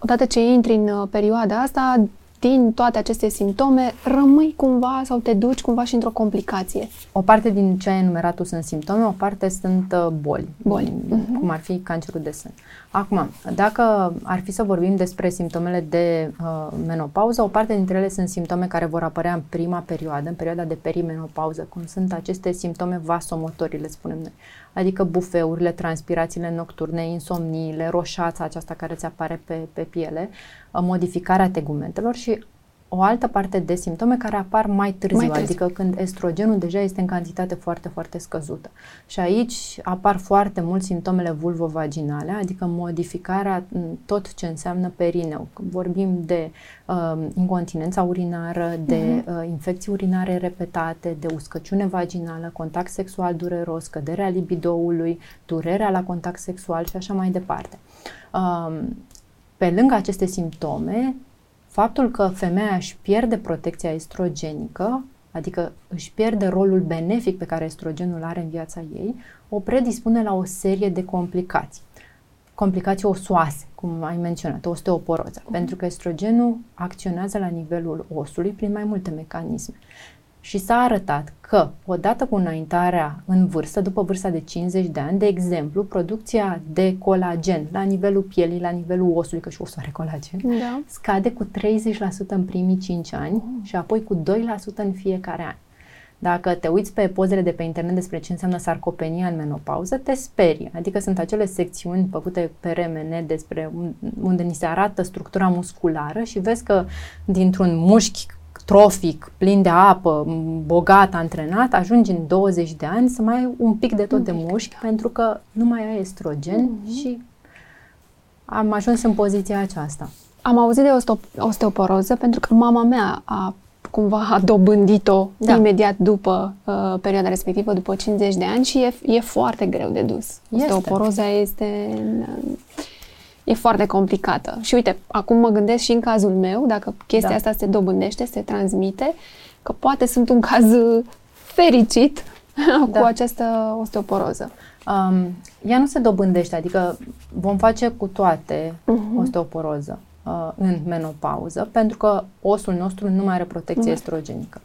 Odată ce intri în uh, perioada asta, din toate aceste simptome, rămâi cumva sau te duci cumva și într-o complicație. O parte din ce ai enumerat tu sunt simptome, o parte sunt uh, boli, boli. Uh-huh. cum ar fi cancerul de sân. Acum, dacă ar fi să vorbim despre simptomele de uh, menopauză, o parte dintre ele sunt simptome care vor apărea în prima perioadă, în perioada de perimenopauză, cum sunt aceste simptome vasomotorii, le spunem noi. Adică bufeurile, transpirațiile nocturne, insomniile, roșața aceasta care ți apare pe, pe piele, uh, modificarea tegumentelor și o altă parte de simptome care apar mai târziu, mai târziu, adică când estrogenul deja este în cantitate foarte, foarte scăzută. Și aici apar foarte mult simptomele vulvovaginale, adică modificarea tot ce înseamnă perineu. Vorbim de uh, incontinența urinară, de uh-huh. uh, infecții urinare repetate, de uscăciune vaginală, contact sexual dureros, scăderea libidoului, durerea la contact sexual și așa mai departe. Uh, pe lângă aceste simptome, faptul că femeia își pierde protecția estrogenică, adică își pierde rolul benefic pe care estrogenul are în viața ei, o predispune la o serie de complicații. Complicații osoase, cum ai menționat, osteoporoză, pentru că estrogenul acționează la nivelul osului prin mai multe mecanisme. Și s-a arătat că, odată cu înaintarea în vârstă, după vârsta de 50 de ani, de exemplu, producția de colagen la nivelul pielii, la nivelul osului, că și osul are colagen, da. scade cu 30% în primii 5 ani uh. și apoi cu 2% în fiecare an. Dacă te uiți pe pozele de pe internet despre ce înseamnă sarcopenia în menopauză, te sperie. Adică sunt acele secțiuni făcute pe remene despre unde ni se arată structura musculară și vezi că dintr-un mușchi trofic, plin de apă, bogat, antrenat, ajungi în 20 de ani să mai ai un pic de tot de mușchi pentru că nu mai ai estrogen mm-hmm. și am ajuns în poziția aceasta. Am auzit de osteop- osteoporoză pentru că mama mea a cumva a dobândit-o da. imediat după uh, perioada respectivă, după 50 de ani și e, e foarte greu de dus. Este. Osteoporoza este... Uh, e foarte complicată. Și uite, acum mă gândesc și în cazul meu, dacă chestia da. asta se dobândește, se transmite, că poate sunt un caz uh, fericit da. cu această osteoporoză. Um, ea nu se dobândește, adică vom face cu toate uh-huh. osteoporoză uh, în menopauză, pentru că osul nostru nu mai are protecție uh-huh. estrogenică.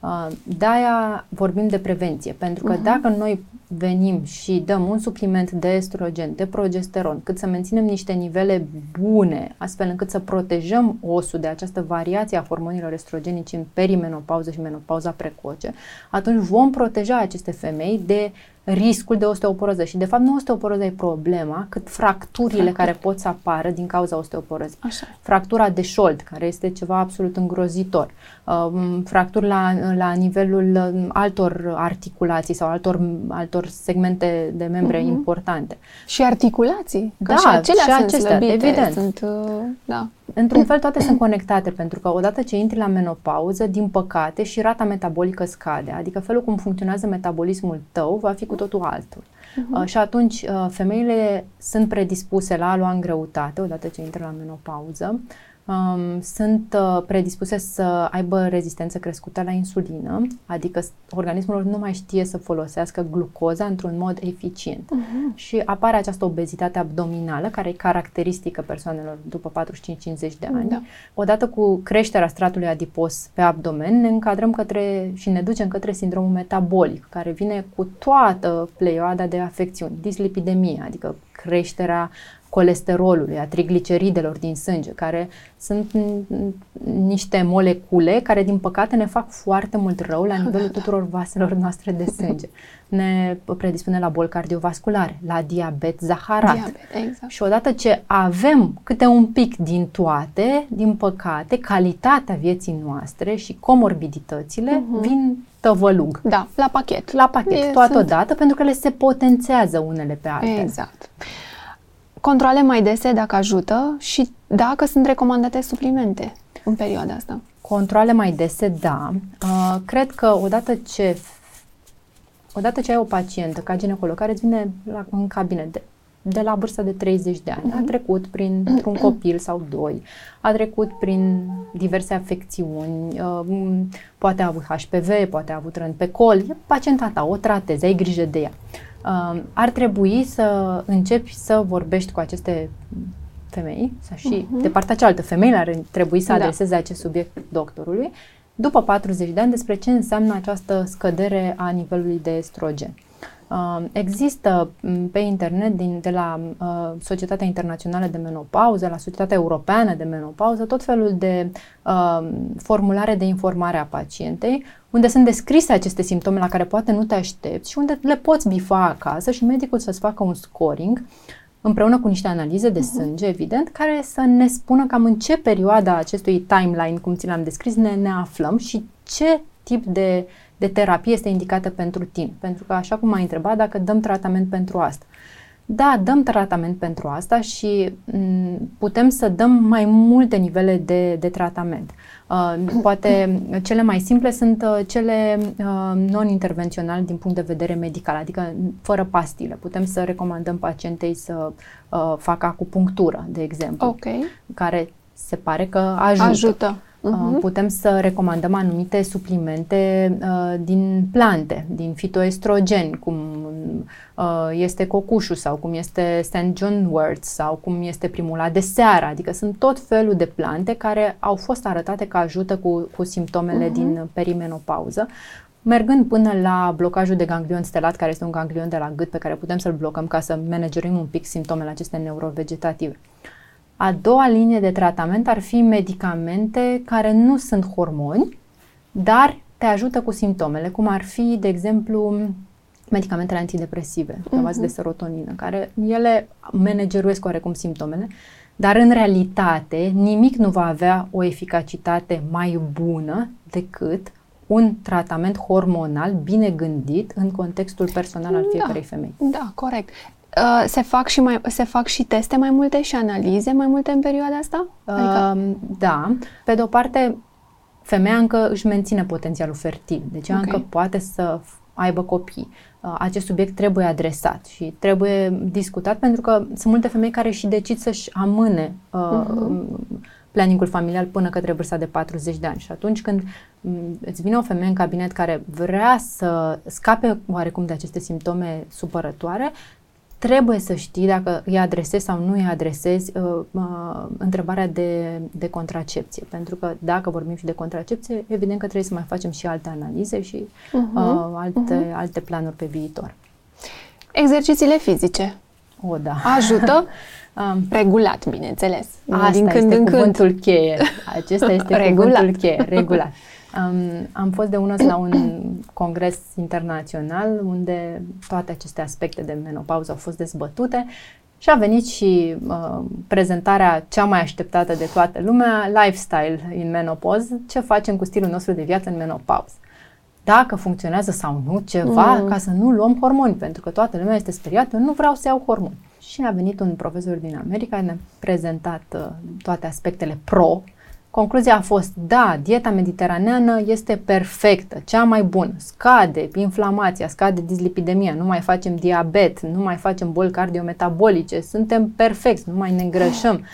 Uh, de-aia vorbim de prevenție, pentru că uh-huh. dacă noi venim și dăm un supliment de estrogen, de progesteron, cât să menținem niște nivele bune, astfel încât să protejăm osul de această variație a hormonilor estrogenici în perimenopauză și menopauza precoce, atunci vom proteja aceste femei de riscul de osteoporoză. Și, de fapt, nu osteoporoza e problema, cât fracturile Fractur. care pot să apară din cauza osteoporozei. Așa. Fractura de șold, care este ceva absolut îngrozitor. Uh, fracturi la, la nivelul um, altor articulații sau altor, altor segmente de membre uh-huh. importante. Și articulații. Da, și acelea și sunt acestea, slăbite, evident. Sunt, uh, da. Într-un fel, toate sunt conectate, pentru că odată ce intri la menopauză, din păcate, și rata metabolică scade. Adică felul cum funcționează metabolismul tău va fi cu totul altul. Uh-huh. Uh, și atunci, uh, femeile sunt predispuse la a lua în greutate, odată ce intră la menopauză um, sunt uh, predispuse să aibă rezistență crescută la insulină, adică organismul lor nu mai știe să folosească glucoza într-un mod eficient. Uh-huh. Și apare această obezitate abdominală, care e caracteristică persoanelor după 45-50 de ani. Da. Odată cu creșterea stratului adipos pe abdomen, ne încadrăm către și ne ducem către sindromul metabolic, care vine cu toată pleioada de afecțiuni, dislipidemie, adică creșterea colesterolului, a trigliceridelor din sânge, care sunt niște molecule care, din păcate, ne fac foarte mult rău la nivelul tuturor vaselor noastre de sânge. Ne predispune la boli cardiovasculare, la diabet zaharat. Diabet, exact. Și odată ce avem câte un pic din toate, din păcate, calitatea vieții noastre și comorbiditățile uh-huh. vin tăvălug. Da, la pachet. La pachet, e, totodată, sunt... pentru că le se potențează unele pe altele. Exact. Controle mai dese dacă ajută și dacă sunt recomandate suplimente în perioada asta. Controle mai dese, da. Uh, cred că odată ce odată ce ai o pacientă ca ginecolog care îți vine la, în cabinet de, de la vârsta de 30 de ani, mm-hmm. a mhm. trecut prin un copil sau doi, a trecut prin diverse afecțiuni, uh, poate a avut HPV, poate a avut rând pe col, e pacienta ta, o tratezi, ai grijă de ea. Uh, ar trebui să începi să vorbești cu aceste femei, sau și uh-huh. de partea cealaltă, femeile ar trebui să da. adreseze da. acest subiect doctorului, după 40 de ani, despre ce înseamnă această scădere a nivelului de estrogen. Uh, există pe internet din, de la uh, Societatea Internațională de Menopauză, la Societatea Europeană de Menopauză, tot felul de uh, formulare de informare a pacientei, unde sunt descrise aceste simptome la care poate nu te aștepți și unde le poți bifa acasă și medicul să-ți facă un scoring împreună cu niște analize de uh-huh. sânge, evident, care să ne spună cam în ce perioada acestui timeline, cum ți l-am descris, ne, ne aflăm și ce tip de, de terapie este indicată pentru tine. Pentru că, așa cum ai întrebat, dacă dăm tratament pentru asta. Da, dăm tratament pentru asta și m- mm, putem să dăm mai multe nivele de, de tratament. Uh, poate cele mai simple sunt uh, cele uh, non-intervenționale din punct de vedere medical, adică fără pastile. Putem să recomandăm pacientei să uh, facă acupunctură, de exemplu, okay. care se pare că ajută. ajută. Uh-huh. Putem să recomandăm anumite suplimente uh, din plante, din fitoestrogeni, cum uh, este cocușul sau cum este St. John wort sau cum este primula de seară. Adică sunt tot felul de plante care au fost arătate că ajută cu, cu simptomele uh-huh. din perimenopauză mergând până la blocajul de ganglion stelat, care este un ganglion de la gât pe care putem să-l blocăm ca să managerim un pic simptomele acestea neurovegetative. A doua linie de tratament ar fi medicamente care nu sunt hormoni, dar te ajută cu simptomele, cum ar fi, de exemplu, medicamentele antidepresive pe bază uh-huh. de serotonină, care ele manageruiesc oarecum simptomele, dar în realitate nimic nu va avea o eficacitate mai bună decât un tratament hormonal bine gândit în contextul personal al da. fiecarei da, femei. Da, corect. Uh, se, fac și mai, se fac și teste mai multe și analize mai multe în perioada asta? Adică... Uh, da. Pe de o parte, femeia încă își menține potențialul fertil, deci okay. încă poate să aibă copii. Uh, acest subiect trebuie adresat și trebuie discutat pentru că sunt multe femei care și decid să-și amâne uh, uh-huh. planningul familial până către vârsta de 40 de ani. Și atunci când mm, îți vine o femeie în cabinet care vrea să scape oarecum de aceste simptome supărătoare, trebuie să știi dacă îi adresezi sau nu îi adresezi uh, uh, întrebarea de, de contracepție. Pentru că dacă vorbim și de contracepție, evident că trebuie să mai facem și alte analize și uh-huh. uh, alte, uh-huh. alte planuri pe viitor. Exercițiile fizice. O, da. Ajută? Um, regulat, bineînțeles. Asta din când este în cuvântul când. cheie. Acesta este regulat. cuvântul cheie. Regulat. Um, am fost de unul la un congres internațional unde toate aceste aspecte de menopauză au fost dezbătute și a venit și uh, prezentarea cea mai așteptată de toată lumea, lifestyle in menopause, ce facem cu stilul nostru de viață în menopauză. Dacă funcționează sau nu ceva, mm. ca să nu luăm hormoni, pentru că toată lumea este speriată, nu vreau să iau hormoni. Și a venit un profesor din America, ne-a prezentat uh, toate aspectele pro Concluzia a fost, da, dieta mediteraneană este perfectă, cea mai bună, scade inflamația, scade dislipidemia, nu mai facem diabet, nu mai facem boli cardiometabolice, suntem perfecți, nu mai ne îngrășăm.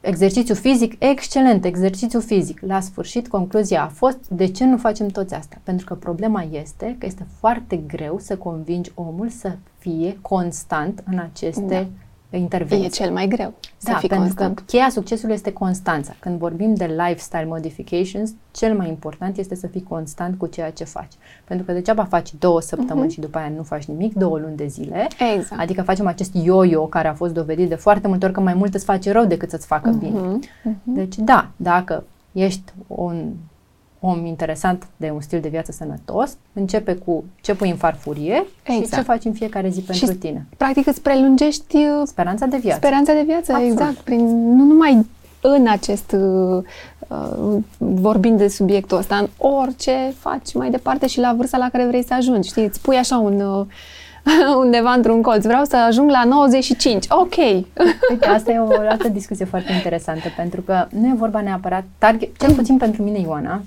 Exercițiu fizic, excelent, exercițiu fizic. La sfârșit, concluzia a fost, de ce nu facem toți asta? Pentru că problema este că este foarte greu să convingi omul să fie constant în aceste intervenție. E cel mai greu să da, fii pentru constant. că cheia succesului este constanța. Când vorbim de lifestyle modifications, cel mai important este să fii constant cu ceea ce faci. Pentru că degeaba faci două săptămâni uh-huh. și după aia nu faci nimic, două luni de zile. Exact. Adică facem acest yo-yo care a fost dovedit de foarte multe ori că mai mult îți face rău decât să-ți facă uh-huh. bine. Uh-huh. Deci da, dacă ești un om interesant de un stil de viață sănătos, începe cu ce pui în farfurie exact. și ce faci în fiecare zi pentru și, tine. Practic îți prelungești uh, speranța de viață. Speranța de viață, Absolut. exact. Prin, nu numai în acest, uh, uh, vorbind de subiectul ăsta, în orice faci mai departe și la vârsta la care vrei să ajungi. Știi, îți pui așa un... Uh, undeva într-un colț. Vreau să ajung la 95. Ok. Uite, asta e o altă discuție foarte interesantă, pentru că nu e vorba neapărat, target, cel puțin pentru mine, Ioana,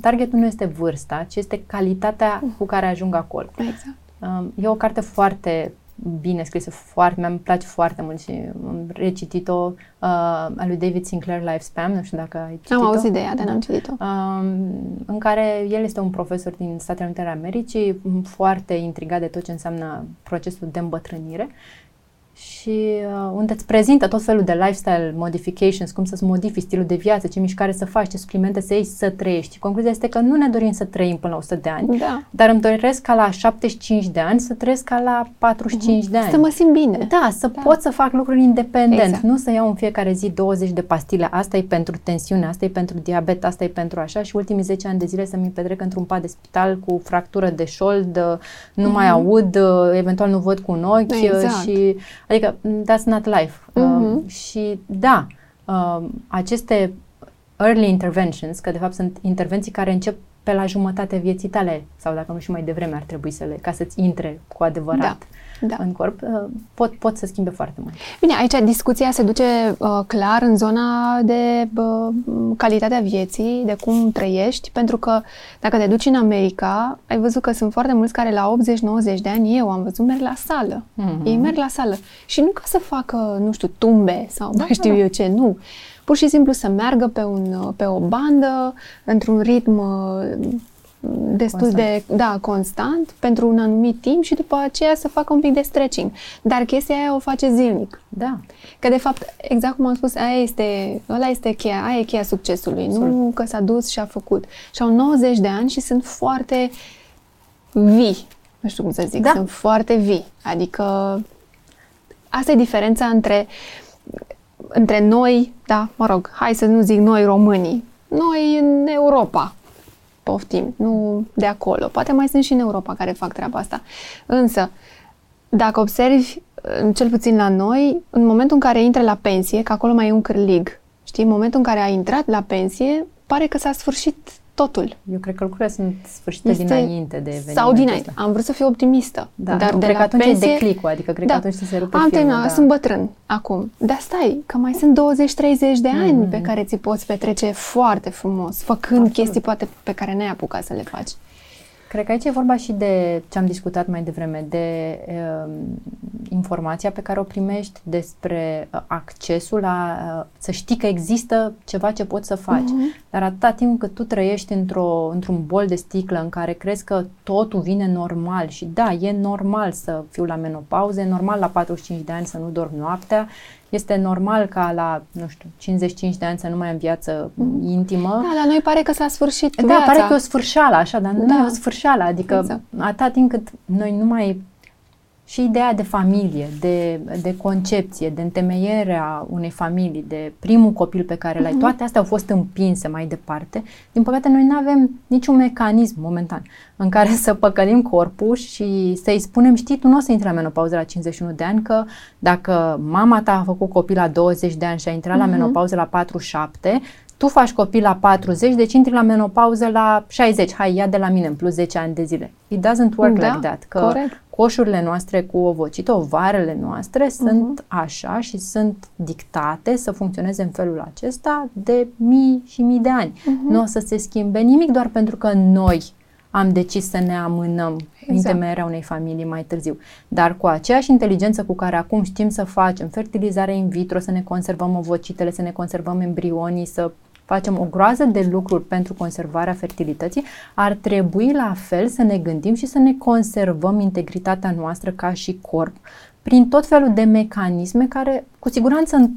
targetul nu este vârsta, ci este calitatea cu care ajung acolo. Exact. Um, e o carte foarte bine scrisă, foarte, mi-a place foarte mult și am recitit-o uh, a lui David Sinclair Lifespan, nu știu dacă ai citit-o. Am auzit de ea, dar n-am citit-o. Uh, în care el este un profesor din Statele Unite ale Americii, foarte intrigat de tot ce înseamnă procesul de îmbătrânire și uh, unde îți prezintă tot felul de lifestyle modifications, cum să-ți modifici stilul de viață, ce mișcare să faci, ce suplimente să iei, să trăiești. Concluzia este că nu ne dorim să trăim până la 100 de ani, da. dar îmi doresc ca la 75 de ani să trăiesc ca la 45 uh-huh. de ani. Să mă simt bine. Da, să da. pot să fac lucruri independent, exact. nu să iau în fiecare zi 20 de pastile. Asta e pentru tensiune, asta e pentru diabet, asta e pentru așa și ultimii 10 ani de zile să mi petrec într-un pat de spital cu fractură de șold, nu uh-huh. mai aud, eventual nu văd cu un ochi exact. și adică that's not life. Uh-huh. Uh, și da, uh, aceste early interventions, că de fapt sunt intervenții care încep pe la jumătatea vieții tale sau dacă nu și mai devreme ar trebui să le, ca să-ți intre cu adevărat. Da da. în corp, uh, pot, pot să schimbe foarte mult. Bine, aici discuția se duce uh, clar în zona de uh, calitatea vieții, de cum trăiești, pentru că dacă te duci în America, ai văzut că sunt foarte mulți care la 80-90 de ani, eu am văzut, merg la sală. Mm-hmm. Ei merg la sală. Și nu ca să facă, nu știu, tumbe sau da, mai știu da. eu ce, nu. Pur și simplu să meargă pe, un, pe o bandă, într-un ritm uh, destul constant. de, da, constant pentru un anumit timp și după aceea să facă un pic de stretching. Dar chestia aia o face zilnic. Da. Că de fapt, exact cum am spus, aia este, ăla este cheia, aia e cheia succesului. Absolut. Nu că s-a dus și a făcut. Și au 90 de ani și sunt foarte vii. Nu știu cum să zic. Da. Sunt foarte vii. Adică asta e diferența între între noi, da, mă rog, hai să nu zic noi românii, noi în Europa, poftim, nu de acolo. Poate mai sunt și în Europa care fac treaba asta. Însă, dacă observi, cel puțin la noi, în momentul în care intre la pensie, că acolo mai e un cârlig, știi, în momentul în care a intrat la pensie, pare că s-a sfârșit totul. Eu cred că lucrurile sunt sfârșite este, dinainte de evenimentul Sau dinainte. Ăsta. Am vrut să fiu optimistă. Da, dar nu, de cred la că atunci pensie, e declicul, adică cred da, că atunci se rupe Am terminat, da. sunt bătrân acum. Dar stai, că mai sunt 20-30 de ani mm-hmm. pe care ți poți petrece foarte frumos, făcând Absolut. chestii poate pe care n-ai apucat să le faci. Cred că aici e vorba și de ce am discutat mai devreme, de uh, informația pe care o primești despre uh, accesul la uh, să știi că există ceva ce poți să faci. Uh-huh. Dar atâta timp cât tu trăiești într-o, într-un bol de sticlă în care crezi că totul vine normal și da, e normal să fiu la menopauză, e normal la 45 de ani să nu dorm noaptea, este normal ca la, nu știu, 55 de ani să nu mai am viață mm. intimă. Da, la noi pare că s-a sfârșit Da, viața. pare că e o sfârșeală, așa, dar nu da. e o sfârșeală. Adică exact. atâta timp cât noi nu mai și ideea de familie, de, de concepție, de întemeierea unei familii, de primul copil pe care l-ai, uh-huh. toate astea au fost împinse mai departe. Din păcate, noi nu avem niciun mecanism momentan în care să păcălim corpul și să-i spunem, știi, tu nu o să intri la menopauză la 51 de ani, că dacă mama ta a făcut copil la 20 de ani și a intrat uh-huh. la mhm. menopauză la 47, tu faci copil la 40, deci intri la menopauză la 60. Hai, ia de la mine în plus 10 ani de zile. It doesn't work da, like that. Că corect. coșurile noastre cu ovocit, ovarele noastre uh-huh. sunt așa și sunt dictate să funcționeze în felul acesta de mii și mii de ani. Uh-huh. Nu o să se schimbe nimic doar pentru că noi am decis să ne amânăm exact. întemeierea unei familii mai târziu. Dar cu aceeași inteligență cu care acum știm să facem fertilizare in vitro, să ne conservăm ovocitele, să ne conservăm embrionii, să facem o groază de lucruri pentru conservarea fertilității, ar trebui la fel să ne gândim și să ne conservăm integritatea noastră ca și corp prin tot felul de mecanisme care cu siguranță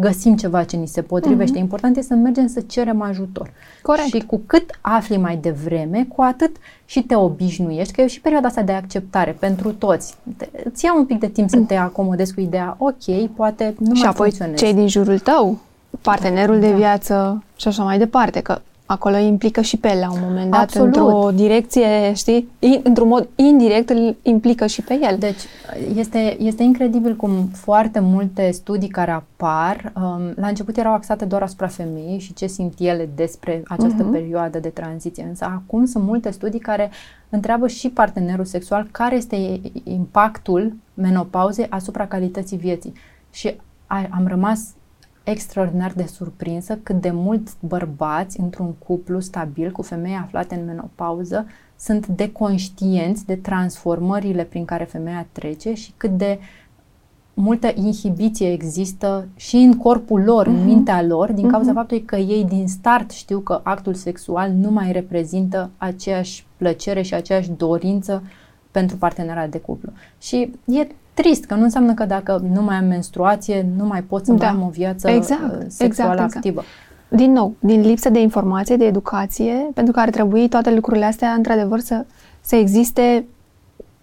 găsim ceva ce ni se potrivește. Mm-hmm. Important este să mergem să cerem ajutor. Corect. Și cu cât afli mai devreme, cu atât și te obișnuiești, că e și perioada asta de acceptare pentru toți. Te, îți ia un pic de timp să te acomodezi cu ideea, ok, poate nu și mai apoi funcționez. cei din jurul tău, partenerul da. de viață și așa mai departe, că acolo implică și pe el la un moment dat, Absolut. într-o direcție, știi, într-un mod indirect îl implică și pe el. Deci este, este incredibil cum foarte multe studii care apar, um, la început erau axate doar asupra femeii și ce simt ele despre această uh-huh. perioadă de tranziție, însă acum sunt multe studii care întreabă și partenerul sexual care este impactul menopauzei asupra calității vieții. Și a, am rămas extraordinar de surprinsă cât de mulți bărbați într-un cuplu stabil cu femei aflate în menopauză sunt deconștienți de transformările prin care femeia trece și cât de multă inhibiție există și în corpul lor, uh-huh. în mhm. mintea lor, din cauza uh-huh. faptului că ei din start știu că actul sexual nu mai reprezintă aceeași plăcere și aceeași dorință pentru partenera de cuplu. Și e trist, că nu înseamnă că dacă nu mai am menstruație, nu mai pot să da. mai am o viață exact, uh, sexuală exact, exact. activă. Din nou, din lipsă de informație, de educație, pentru că ar trebui toate lucrurile astea, într-adevăr, să, să existe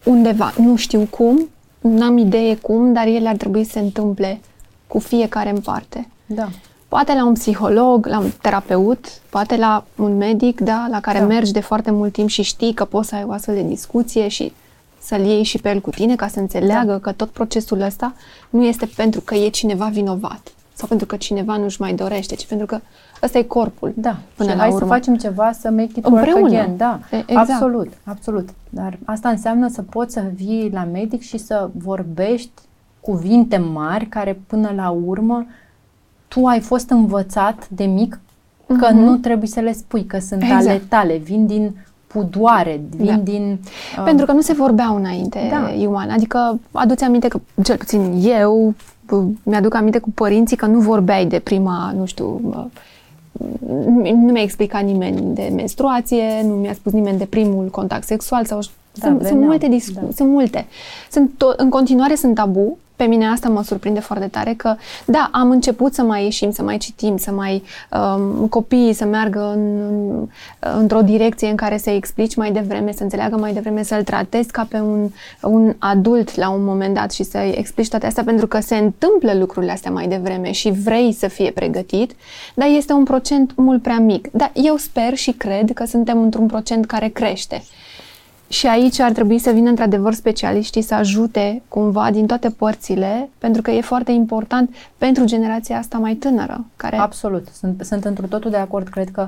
undeva. Nu știu cum, nu am idee cum, dar ele ar trebui să se întâmple cu fiecare în parte. Da. Poate la un psiholog, la un terapeut, poate la un medic, da, la care da. mergi de foarte mult timp și știi că poți să ai o astfel de discuție și să-l iei și pe el cu tine ca să înțeleagă da. că tot procesul ăsta nu este pentru că e cineva vinovat sau pentru că cineva nu-și mai dorește, ci pentru că ăsta e corpul. Da. Până și la hai urmă. să facem ceva să make it work Împreună. again. Da, exact. absolut, absolut. Dar asta înseamnă să poți să vii la medic și să vorbești cuvinte mari care până la urmă tu ai fost învățat de mic că uh-huh. nu trebuie să le spui, că sunt exact. ale tale, vin din pudoare, vin da. din... Uh... Pentru că nu se vorbeau înainte, da. Ioana. Adică aduți aminte că, cel puțin eu, mi-aduc aminte cu părinții că nu vorbeai de prima, nu știu, nu mi-a explicat nimeni de menstruație, nu mi-a spus nimeni de primul contact sexual sau da, sunt, sunt multe discuții, da. sunt multe. Sunt to- în continuare sunt tabu, pe mine asta mă surprinde foarte tare că, da, am început să mai ieșim, să mai citim, să mai um, copiii să meargă în, în, într-o direcție în care să explici mai devreme, să înțeleagă mai devreme, să-l tratezi ca pe un, un adult la un moment dat și să-i explici toate astea pentru că se întâmplă lucrurile astea mai devreme și vrei să fie pregătit, dar este un procent mult prea mic. Dar eu sper și cred că suntem într-un procent care crește. Și aici ar trebui să vină într-adevăr specialiștii să ajute cumva din toate părțile, pentru că e foarte important pentru generația asta mai tânără. Care... Absolut, sunt, sunt într totul de acord. Cred că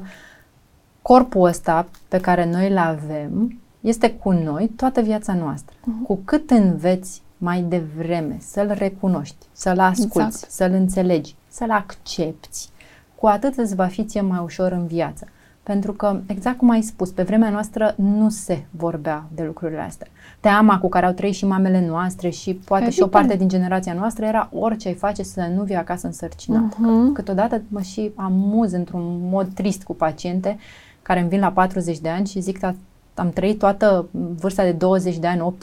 corpul ăsta pe care noi îl avem este cu noi toată viața noastră. Uh-huh. Cu cât înveți mai devreme să-l recunoști, să-l asculți, exact. să-l înțelegi, să-l accepti, cu atât îți va fi ție mai ușor în viață. Pentru că, exact cum ai spus, pe vremea noastră nu se vorbea de lucrurile astea. Teama cu care au trăit și mamele noastre și poate Evident. și o parte din generația noastră era orice ai face să nu vii acasă însărcinat. Uh-huh. Câteodată mă și amuz într-un mod trist cu paciente care îmi vin la 40 de ani și zic am trăit toată vârsta de 20 de ani,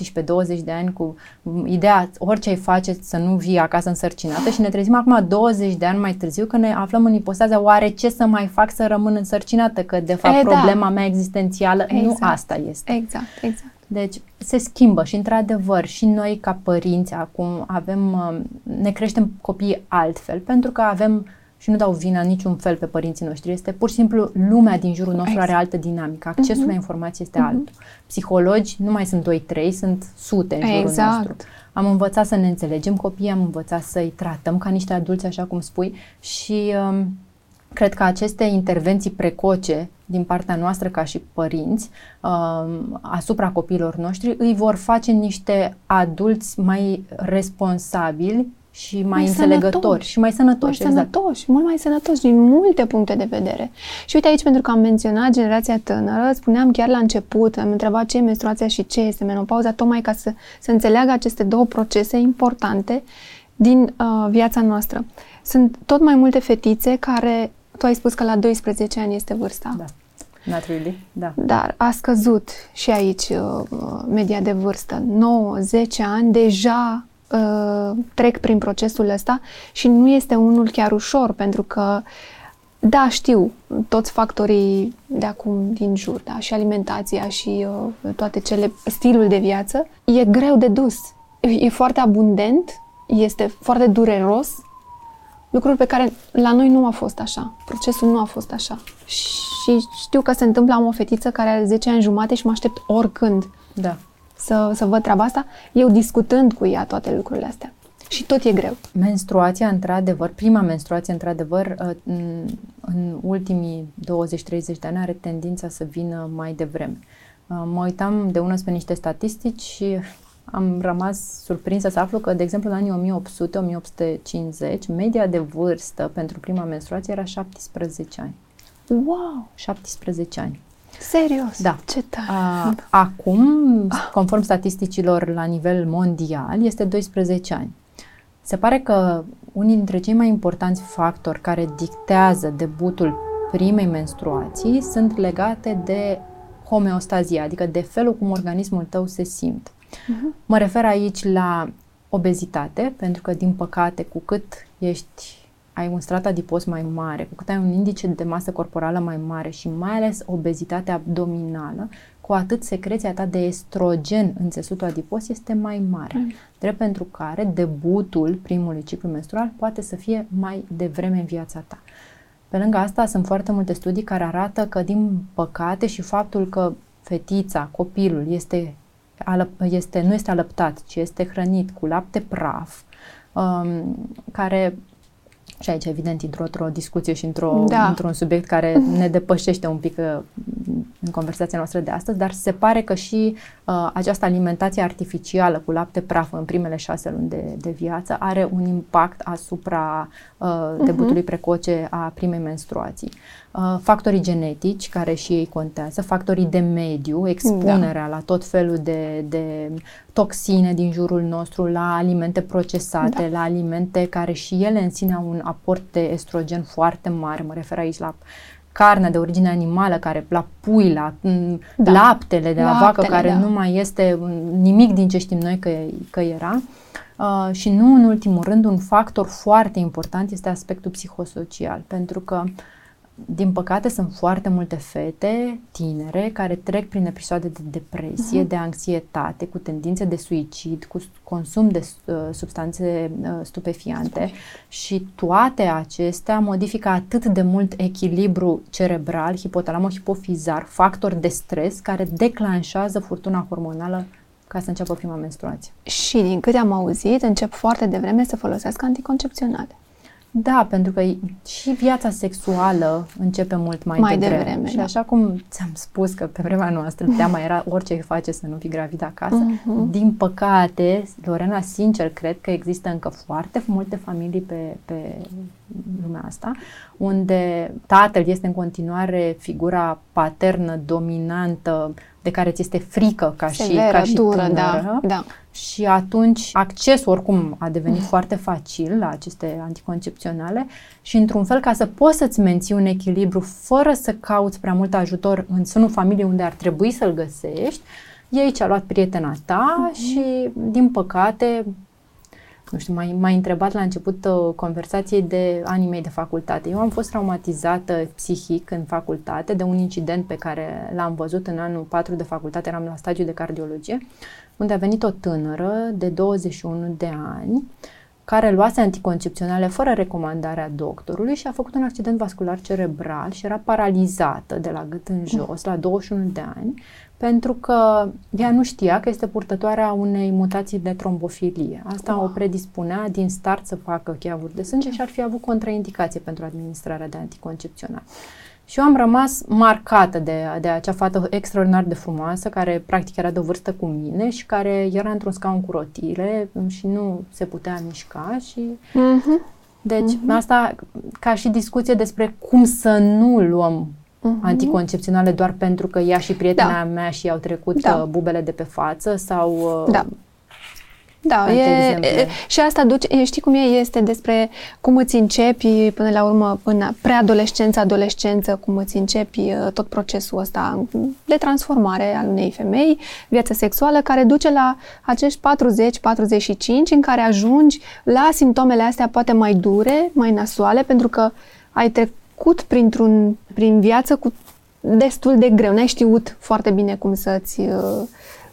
18-20 de ani cu ideea orice ai face să nu vii acasă însărcinată și ne trezim acum 20 de ani mai târziu că ne aflăm în ipostaza oare ce să mai fac să rămân însărcinată, că de fapt e, da. problema da. mea existențială exact. nu asta este. Exact, exact. Deci se schimbă și într-adevăr și noi ca părinți acum avem, uh, ne creștem copiii altfel pentru că avem și nu dau vina niciun fel pe părinții noștri. Este pur și simplu lumea din jurul nostru exact. are altă dinamică. Accesul uh-huh. la informație este uh-huh. altul. Psihologi nu mai sunt 2-3, sunt sute în jurul exact. nostru. Am învățat să ne înțelegem copiii, am învățat să-i tratăm ca niște adulți, așa cum spui, și um, cred că aceste intervenții precoce din partea noastră ca și părinți um, asupra copiilor noștri îi vor face niște adulți mai responsabili și mai, mai înțelegători sănătoși. și mai sănătoși. Mai exact. sănătoși, mult mai sănătoși din multe puncte de vedere. Și uite aici, pentru că am menționat generația tânără, spuneam chiar la început, am întrebat ce e menstruația și ce este menopauza, tocmai ca să, să înțeleagă aceste două procese importante din uh, viața noastră. Sunt tot mai multe fetițe care, tu ai spus că la 12 ani este vârsta. Da. Not really, da. Dar a scăzut și aici uh, media de vârstă. 9-10 ani deja uh, trec prin procesul ăsta și nu este unul chiar ușor, pentru că da, știu, toți factorii de acum din jur, da, și alimentația și uh, toate cele, stilul de viață, e greu de dus. E, e foarte abundent, este foarte dureros, lucruri pe care la noi nu a fost așa. Procesul nu a fost așa. Și știu că se întâmplă, am o fetiță care are 10 ani jumate și mă aștept oricând da. Să, să văd treaba asta, eu discutând cu ea toate lucrurile astea. Și tot e greu. Menstruația, într-adevăr, prima menstruație, într-adevăr, uh, în ultimii 20-30 de ani are tendința să vină mai devreme. Uh, mă uitam de unul spre niște statistici și am rămas surprinsă să aflu că, de exemplu, în anii 1800-1850, media de vârstă pentru prima menstruație era 17 ani. Wow! 17 ani. Serios? Da. Ce tare! A, acum, conform statisticilor la nivel mondial, este 12 ani. Se pare că unii dintre cei mai importanți factori care dictează debutul primei menstruații sunt legate de homeostazia, adică de felul cum organismul tău se simte. Uh-huh. Mă refer aici la obezitate, pentru că, din păcate, cu cât ești ai un strat adipos mai mare, cu cât ai un indice de masă corporală mai mare și mai ales obezitate abdominală, cu atât secreția ta de estrogen în țesutul adipos este mai mare. Mm. Drept pentru care debutul primului ciclu menstrual poate să fie mai devreme în viața ta. Pe lângă asta sunt foarte multe studii care arată că din păcate și faptul că fetița, copilul este, este nu este alăptat, ci este hrănit cu lapte praf, um, care și aici, evident, intru într-o discuție și într-o, da. într-un subiect care ne depășește un pic uh, în conversația noastră de astăzi, dar se pare că și uh, această alimentație artificială cu lapte praf în primele șase luni de, de viață are un impact asupra uh, mhm. debutului uh-huh. precoce a primei menstruații. Uh, factorii genetici, care și ei contează, factorii de mediu, expunerea da. la tot felul de, de toxine din jurul nostru, la alimente procesate, da. la alimente care și ele în sine au un aport de estrogen foarte mare, mă refer aici la carne de origine animală, care la pui, la da. laptele de la vacă, care da. nu mai este nimic din ce știm noi că, că era. Uh, și nu în ultimul rând, un factor foarte important este aspectul psihosocial, pentru că uh, din păcate, sunt foarte multe fete tinere care trec prin episoade de depresie, uh-huh. de anxietate, cu tendințe de suicid, cu consum de uh, substanțe uh, stupefiante și toate acestea modifică atât de mult echilibru cerebral, hipotalamo-hipofizar, factor de stres care declanșează furtuna hormonală ca să înceapă prima menstruație. Și din câte am auzit, încep foarte devreme să folosească anticoncepționale. Da, pentru că și viața sexuală începe mult mai, mai devreme. devreme. Și da. așa cum ți-am spus că pe vremea noastră teama era orice face să nu fii gravidă acasă, uh-huh. din păcate, Lorena, sincer, cred că există încă foarte multe familii pe, pe lumea asta, unde tatăl este în continuare figura paternă, dominantă, de care ți este frică ca Severă, și, ca și dură, tânără. Da, da. Și atunci accesul oricum a devenit mm. foarte facil la aceste anticoncepționale și într-un fel ca să poți să-ți menții un echilibru fără să cauți prea mult ajutor în sânul familiei unde ar trebui să-l găsești, ei ce-a luat prietena ta mm-hmm. și din păcate nu știu, m-ai, m-ai întrebat la început uh, conversației de anii mei de facultate. Eu am fost traumatizată psihic în facultate de un incident pe care l-am văzut în anul 4 de facultate, eram la stagiu de cardiologie, unde a venit o tânără de 21 de ani care luase anticoncepționale fără recomandarea doctorului și a făcut un accident vascular cerebral și era paralizată de la gât în jos la 21 de ani pentru că ea nu știa că este purtătoarea unei mutații de trombofilie. Asta wow. o predispunea din start să facă cheavuri de sânge și ar fi avut contraindicație pentru administrarea de anticoncepțional. Și eu am rămas marcată de, de acea fată extraordinar de frumoasă, care practic era de o vârstă cu mine și care era într-un scaun cu rotile și nu se putea mișca și... Mm-hmm. Deci mm-hmm. asta ca și discuție despre cum să nu luăm uh-huh. anticoncepționale doar pentru că ea și prietena da. mea și au trecut da. Uh, bubele de pe față sau... Uh, da. Da, e, e, și asta duce, știi cum e, este despre cum îți începi până la urmă în preadolescență, adolescență, cum îți începi uh, tot procesul ăsta de transformare al unei femei, viața sexuală, care duce la acești 40-45 în care ajungi la simptomele astea poate mai dure, mai nasoale, pentru că ai trecut printr-un, prin viață cu destul de greu, n-ai știut foarte bine cum să-ți uh,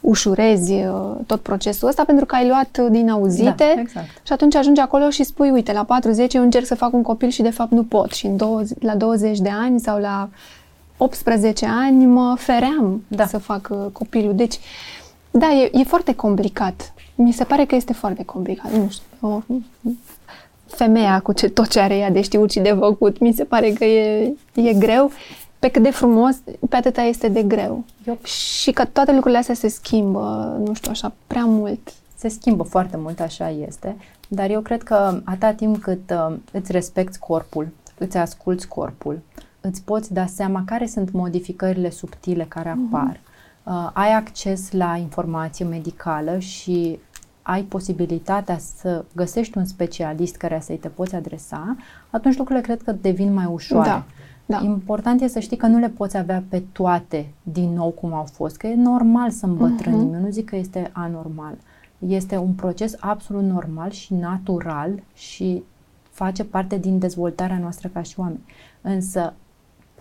ușurezi uh, tot procesul ăsta pentru că ai luat din auzite da, exact. și atunci ajungi acolo și spui, uite, la 40 eu încerc să fac un copil și de fapt nu pot și în 20, la 20 de ani sau la 18 ani mă feream da. să fac uh, copilul. Deci, da, e, e foarte complicat. Mi se pare că este foarte complicat. Nu știu, o, femeia cu ce, tot ce are ea de știut și de făcut, mi se pare că e, e greu pe cât de frumos, pe atâta este de greu. Eu... Și că toate lucrurile astea se schimbă, nu știu, așa, prea mult. Se schimbă foarte mult, așa este, dar eu cred că atâta timp cât uh, îți respecti corpul, îți asculți corpul, îți poți da seama care sunt modificările subtile care mhm. apar, mm-hmm. uh, ai acces la informație medicală și ai posibilitatea să găsești un specialist care să-i te poți adresa, atunci lucrurile cred că devin mai ușoare. Da. Da. Important e să știi că nu le poți avea pe toate din nou cum au fost, că e normal să îmbătrânim. Uh-huh. Eu nu zic că este anormal. Este un proces absolut normal și natural și face parte din dezvoltarea noastră ca și oameni. Însă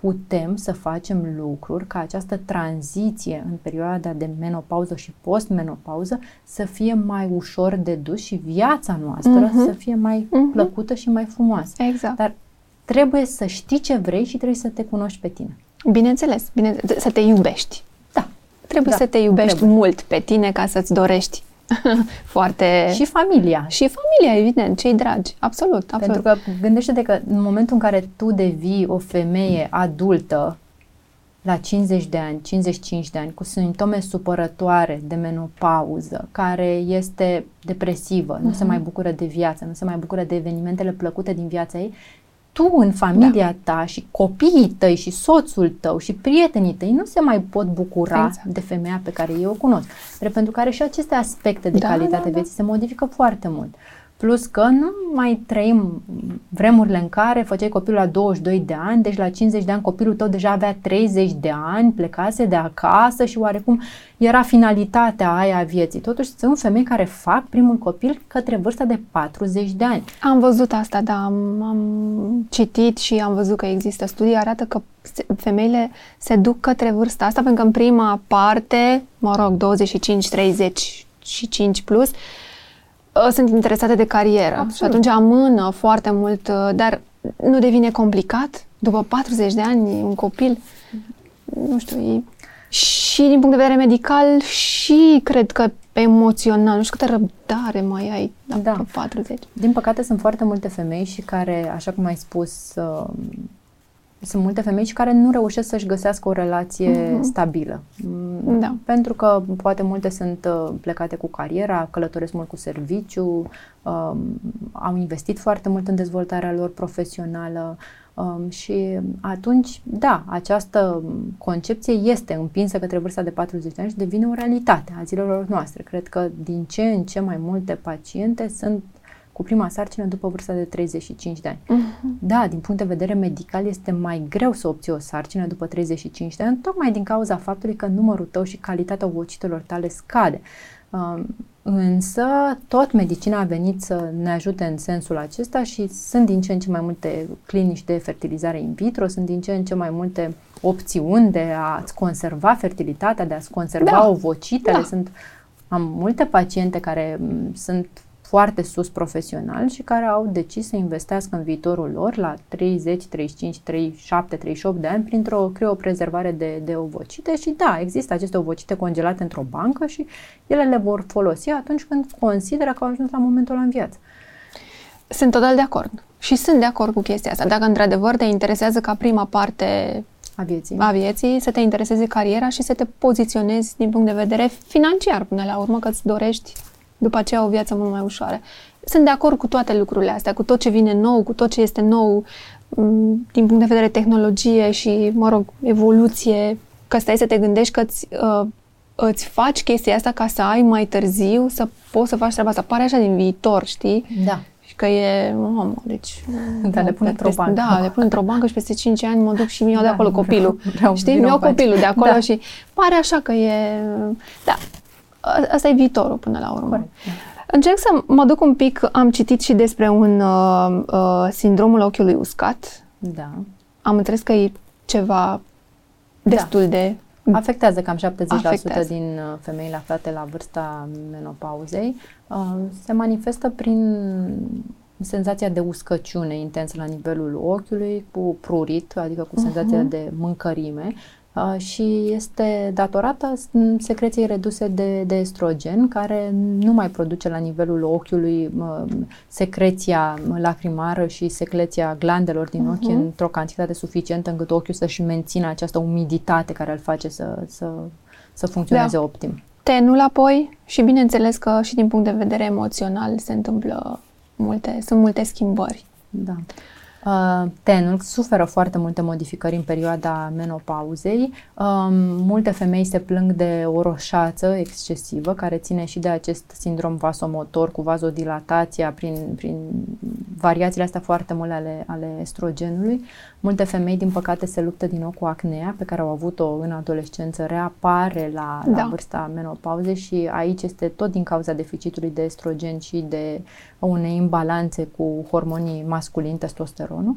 putem să facem lucruri ca această tranziție în perioada de menopauză și postmenopauză să fie mai ușor de dus și viața noastră uh-huh. să fie mai uh-huh. plăcută și mai frumoasă. Exact. Dar trebuie să știi ce vrei și trebuie să te cunoști pe tine. Bineînțeles, bine, să te iubești. Da. Trebuie da, să te iubești trebuie. mult pe tine ca să-ți dorești foarte... Și familia. Și familia, evident, cei dragi. Absolut, absolut. Pentru că gândește-te că în momentul în care tu devii o femeie adultă la 50 de ani, 55 de ani, cu simptome supărătoare de menopauză, care este depresivă, uh-huh. nu se mhm. mai bucură de viață, nu se mai bucură de evenimentele plăcute din viața ei, tu în familia da. ta și copiii tăi și soțul tău și prietenii tăi nu se mai pot bucura exact. de femeia pe care eu o cunosc. Pentru care și aceste aspecte de da, calitate da, da. vieții se modifică foarte mult. Plus că nu mai trăim vremurile în care făceai copilul la 22 de ani, deci la 50 de ani copilul tău deja avea 30 de ani, plecase de acasă și oarecum era finalitatea aia a vieții. Totuși sunt femei care fac primul copil către vârsta de 40 de ani. Am văzut asta, da, am, am citit și am văzut că există studii, arată că femeile se duc către vârsta asta, pentru că în prima parte, mă rog, 25-35 plus, Uh, sunt interesate de carieră Absolut. și atunci amână foarte mult, uh, dar nu devine complicat după 40 de ani un copil? Nu știu, e... și din punct de vedere medical și cred că emoțional, nu știu câtă răbdare mai ai da. 40. Din păcate sunt foarte multe femei și care, așa cum ai spus, uh, sunt multe femei și care nu reușesc să-și găsească o relație uh-huh. stabilă. Mm, da. Pentru că poate multe sunt uh, plecate cu cariera, călătoresc mult cu serviciu, um, au investit foarte mult în dezvoltarea lor profesională um, și atunci, da, această concepție este împinsă către vârsta de 40 de ani și devine o realitate a zilelor noastre. Cred că din ce în ce mai multe paciente sunt cu prima sarcină după vârsta de 35 de ani. Uh-huh. Da, din punct de vedere medical este mai greu să obții o sarcină după 35 de ani, tocmai din cauza faptului că numărul tău și calitatea ovocitelor tale scade. Uh, însă, tot medicina a venit să ne ajute în sensul acesta și sunt din ce în ce mai multe clinici de fertilizare in vitro, sunt din ce în ce mai multe opțiuni de a-ți conserva fertilitatea, de a-ți conserva da. ovocitele. Da. Sunt, am multe paciente care m- sunt foarte sus profesional și care au decis să investească în viitorul lor la 30, 35, 37, 38 de ani printr-o crioprezervare de, de ovocite și da, există aceste ovocite congelate într-o bancă și ele le vor folosi atunci când consideră că au ajuns la momentul ăla în viață. Sunt total de acord. Și sunt de acord cu chestia asta. Dacă într-adevăr te interesează ca prima parte a vieții. a vieții, să te intereseze cariera și să te poziționezi din punct de vedere financiar până la urmă, că îți dorești după aceea o viață mult mai ușoară. Sunt de acord cu toate lucrurile astea, cu tot ce vine nou, cu tot ce este nou mm, din punct de vedere tehnologie și, mă rog, evoluție, că stai să te gândești că îți, uh, îți faci chestia asta ca să ai mai târziu să poți să faci treaba asta. Pare așa din viitor, știi? Da. Și că e, mamă, deci... Da, le pun într-o bancă. Da, le pun într-o bancă și peste 5 ani mă duc și mi-au da, de acolo copilul. Vreau, vreau știi? Mi-au copilul de acolo da. și pare așa că e... Da, asta e viitorul până la urmă. Corect. Da. Încerc să mă duc un pic, am citit și despre un uh, uh, sindromul ochiului uscat. Da. Am înțeles că e ceva destul da. de Afectează cam 70% Afectează. din uh, femeile aflate la vârsta menopauzei. Uh, se manifestă prin senzația de uscăciune intensă la nivelul ochiului, cu prurit, adică cu senzația uh-huh. de mâncărime Uh, și este datorată secreției reduse de, de estrogen, care nu mai produce la nivelul ochiului uh, secreția lacrimară și secreția glandelor din ochi uh-huh. într-o cantitate suficientă încât ochiul să-și mențină această umiditate care îl face să, să, să funcționeze da. optim. Tenul apoi și bineînțeles că și din punct de vedere emoțional se întâmplă multe, sunt multe schimbări. Da. Uh, tenul suferă foarte multe modificări în perioada menopauzei. Um, multe femei se plâng de o roșață excesivă, care ține și de acest sindrom vasomotor cu vazodilatația prin, prin variațiile astea foarte multe ale, ale estrogenului. Multe femei, din păcate, se luptă din nou cu acnea, pe care au avut-o în adolescență, reapare la, da. la vârsta menopauzei și aici este tot din cauza deficitului de estrogen și de unei imbalanțe cu hormonii masculini, testosteronul.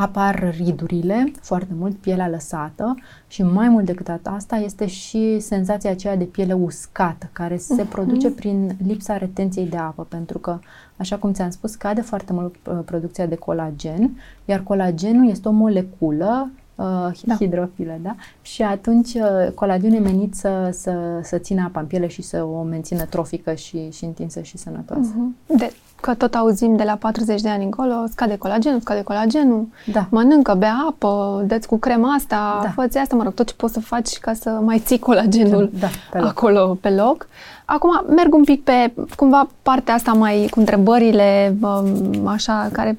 Apar ridurile, foarte mult, pielea lăsată și mai mult decât asta este și senzația aceea de piele uscată, care se uh-huh. produce prin lipsa retenției de apă, pentru că, așa cum ți-am spus, scade foarte mult uh, producția de colagen, iar colagenul este o moleculă uh, da. hidrofilă, da? Și atunci uh, colagenul e menit să, să, să țină apa în piele și să o mențină trofică și, și întinsă și sănătoasă. Uh-huh. De, că tot auzim de la 40 de ani încolo, scade colagenul, scade colagenul, da. mănâncă, bea apă, dă cu crema asta, da. fă asta, mă rog, tot ce poți să faci ca să mai ții colagenul da, pe acolo pe loc. Acum merg un pic pe, cumva, partea asta mai cu întrebările, um, așa, care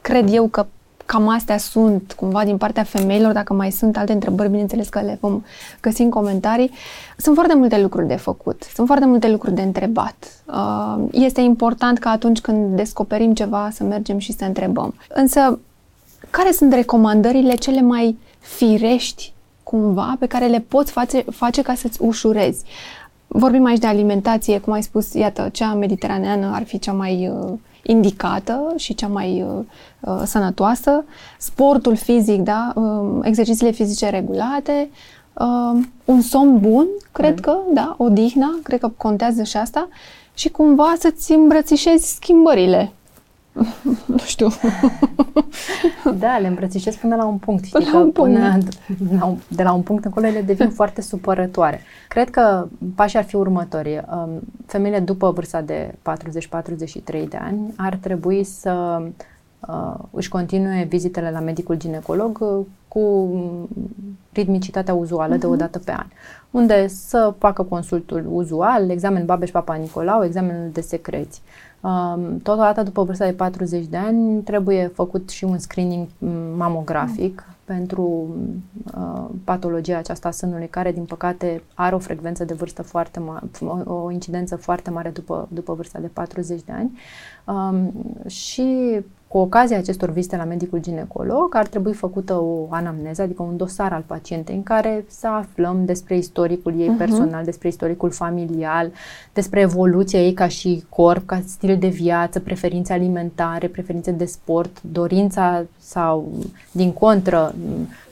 cred eu că cam astea sunt cumva din partea femeilor, dacă mai sunt alte întrebări, bineînțeles că le vom găsi în comentarii. Sunt foarte multe lucruri de făcut, sunt foarte multe lucruri de întrebat. Uh, este important ca atunci când descoperim ceva să mergem și să întrebăm. Însă, care sunt recomandările cele mai firești cumva pe care le poți face, face ca să-ți ușurezi? Vorbim aici de alimentație, cum ai spus, iată, cea mediteraneană ar fi cea mai uh, indicată și cea mai uh, uh, sănătoasă, sportul fizic, da, uh, exercițiile fizice regulate, uh, un somn bun, cred mm. că, da, odihna, cred că contează și asta, și cumva să-ți îmbrățișezi schimbările nu știu. da, le îmbrățișez până la un punct. Știi până la un punct. Până la un, de la un punct încolo ele devin foarte supărătoare. Cred că pașii ar fi următorii. Um, femeile după vârsta de 40-43 de ani ar trebui să uh, își continue vizitele la medicul ginecolog uh, cu ritmicitatea uzuală uh-huh. de o mhm. dată pe an, unde să facă consultul uzual, examen Babeș Papa Nicolau, examenul de secreți. Uh, Totodată, după vârsta de 40 de ani, trebuie făcut și un screening mamografic mm. pentru uh, patologia aceasta a sânului, care, din păcate, are o frecvență de vârstă foarte mare, o incidență foarte mare după, după vârsta de 40 de ani. Um, și cu ocazia acestor vizite la medicul ginecolog ar trebui făcută o anamneză, adică un dosar al pacientei în care să aflăm despre istoricul ei uh-huh. personal, despre istoricul familial, despre evoluția ei ca și corp, ca stil de viață, preferințe alimentare, preferințe de sport, dorința sau, din contră,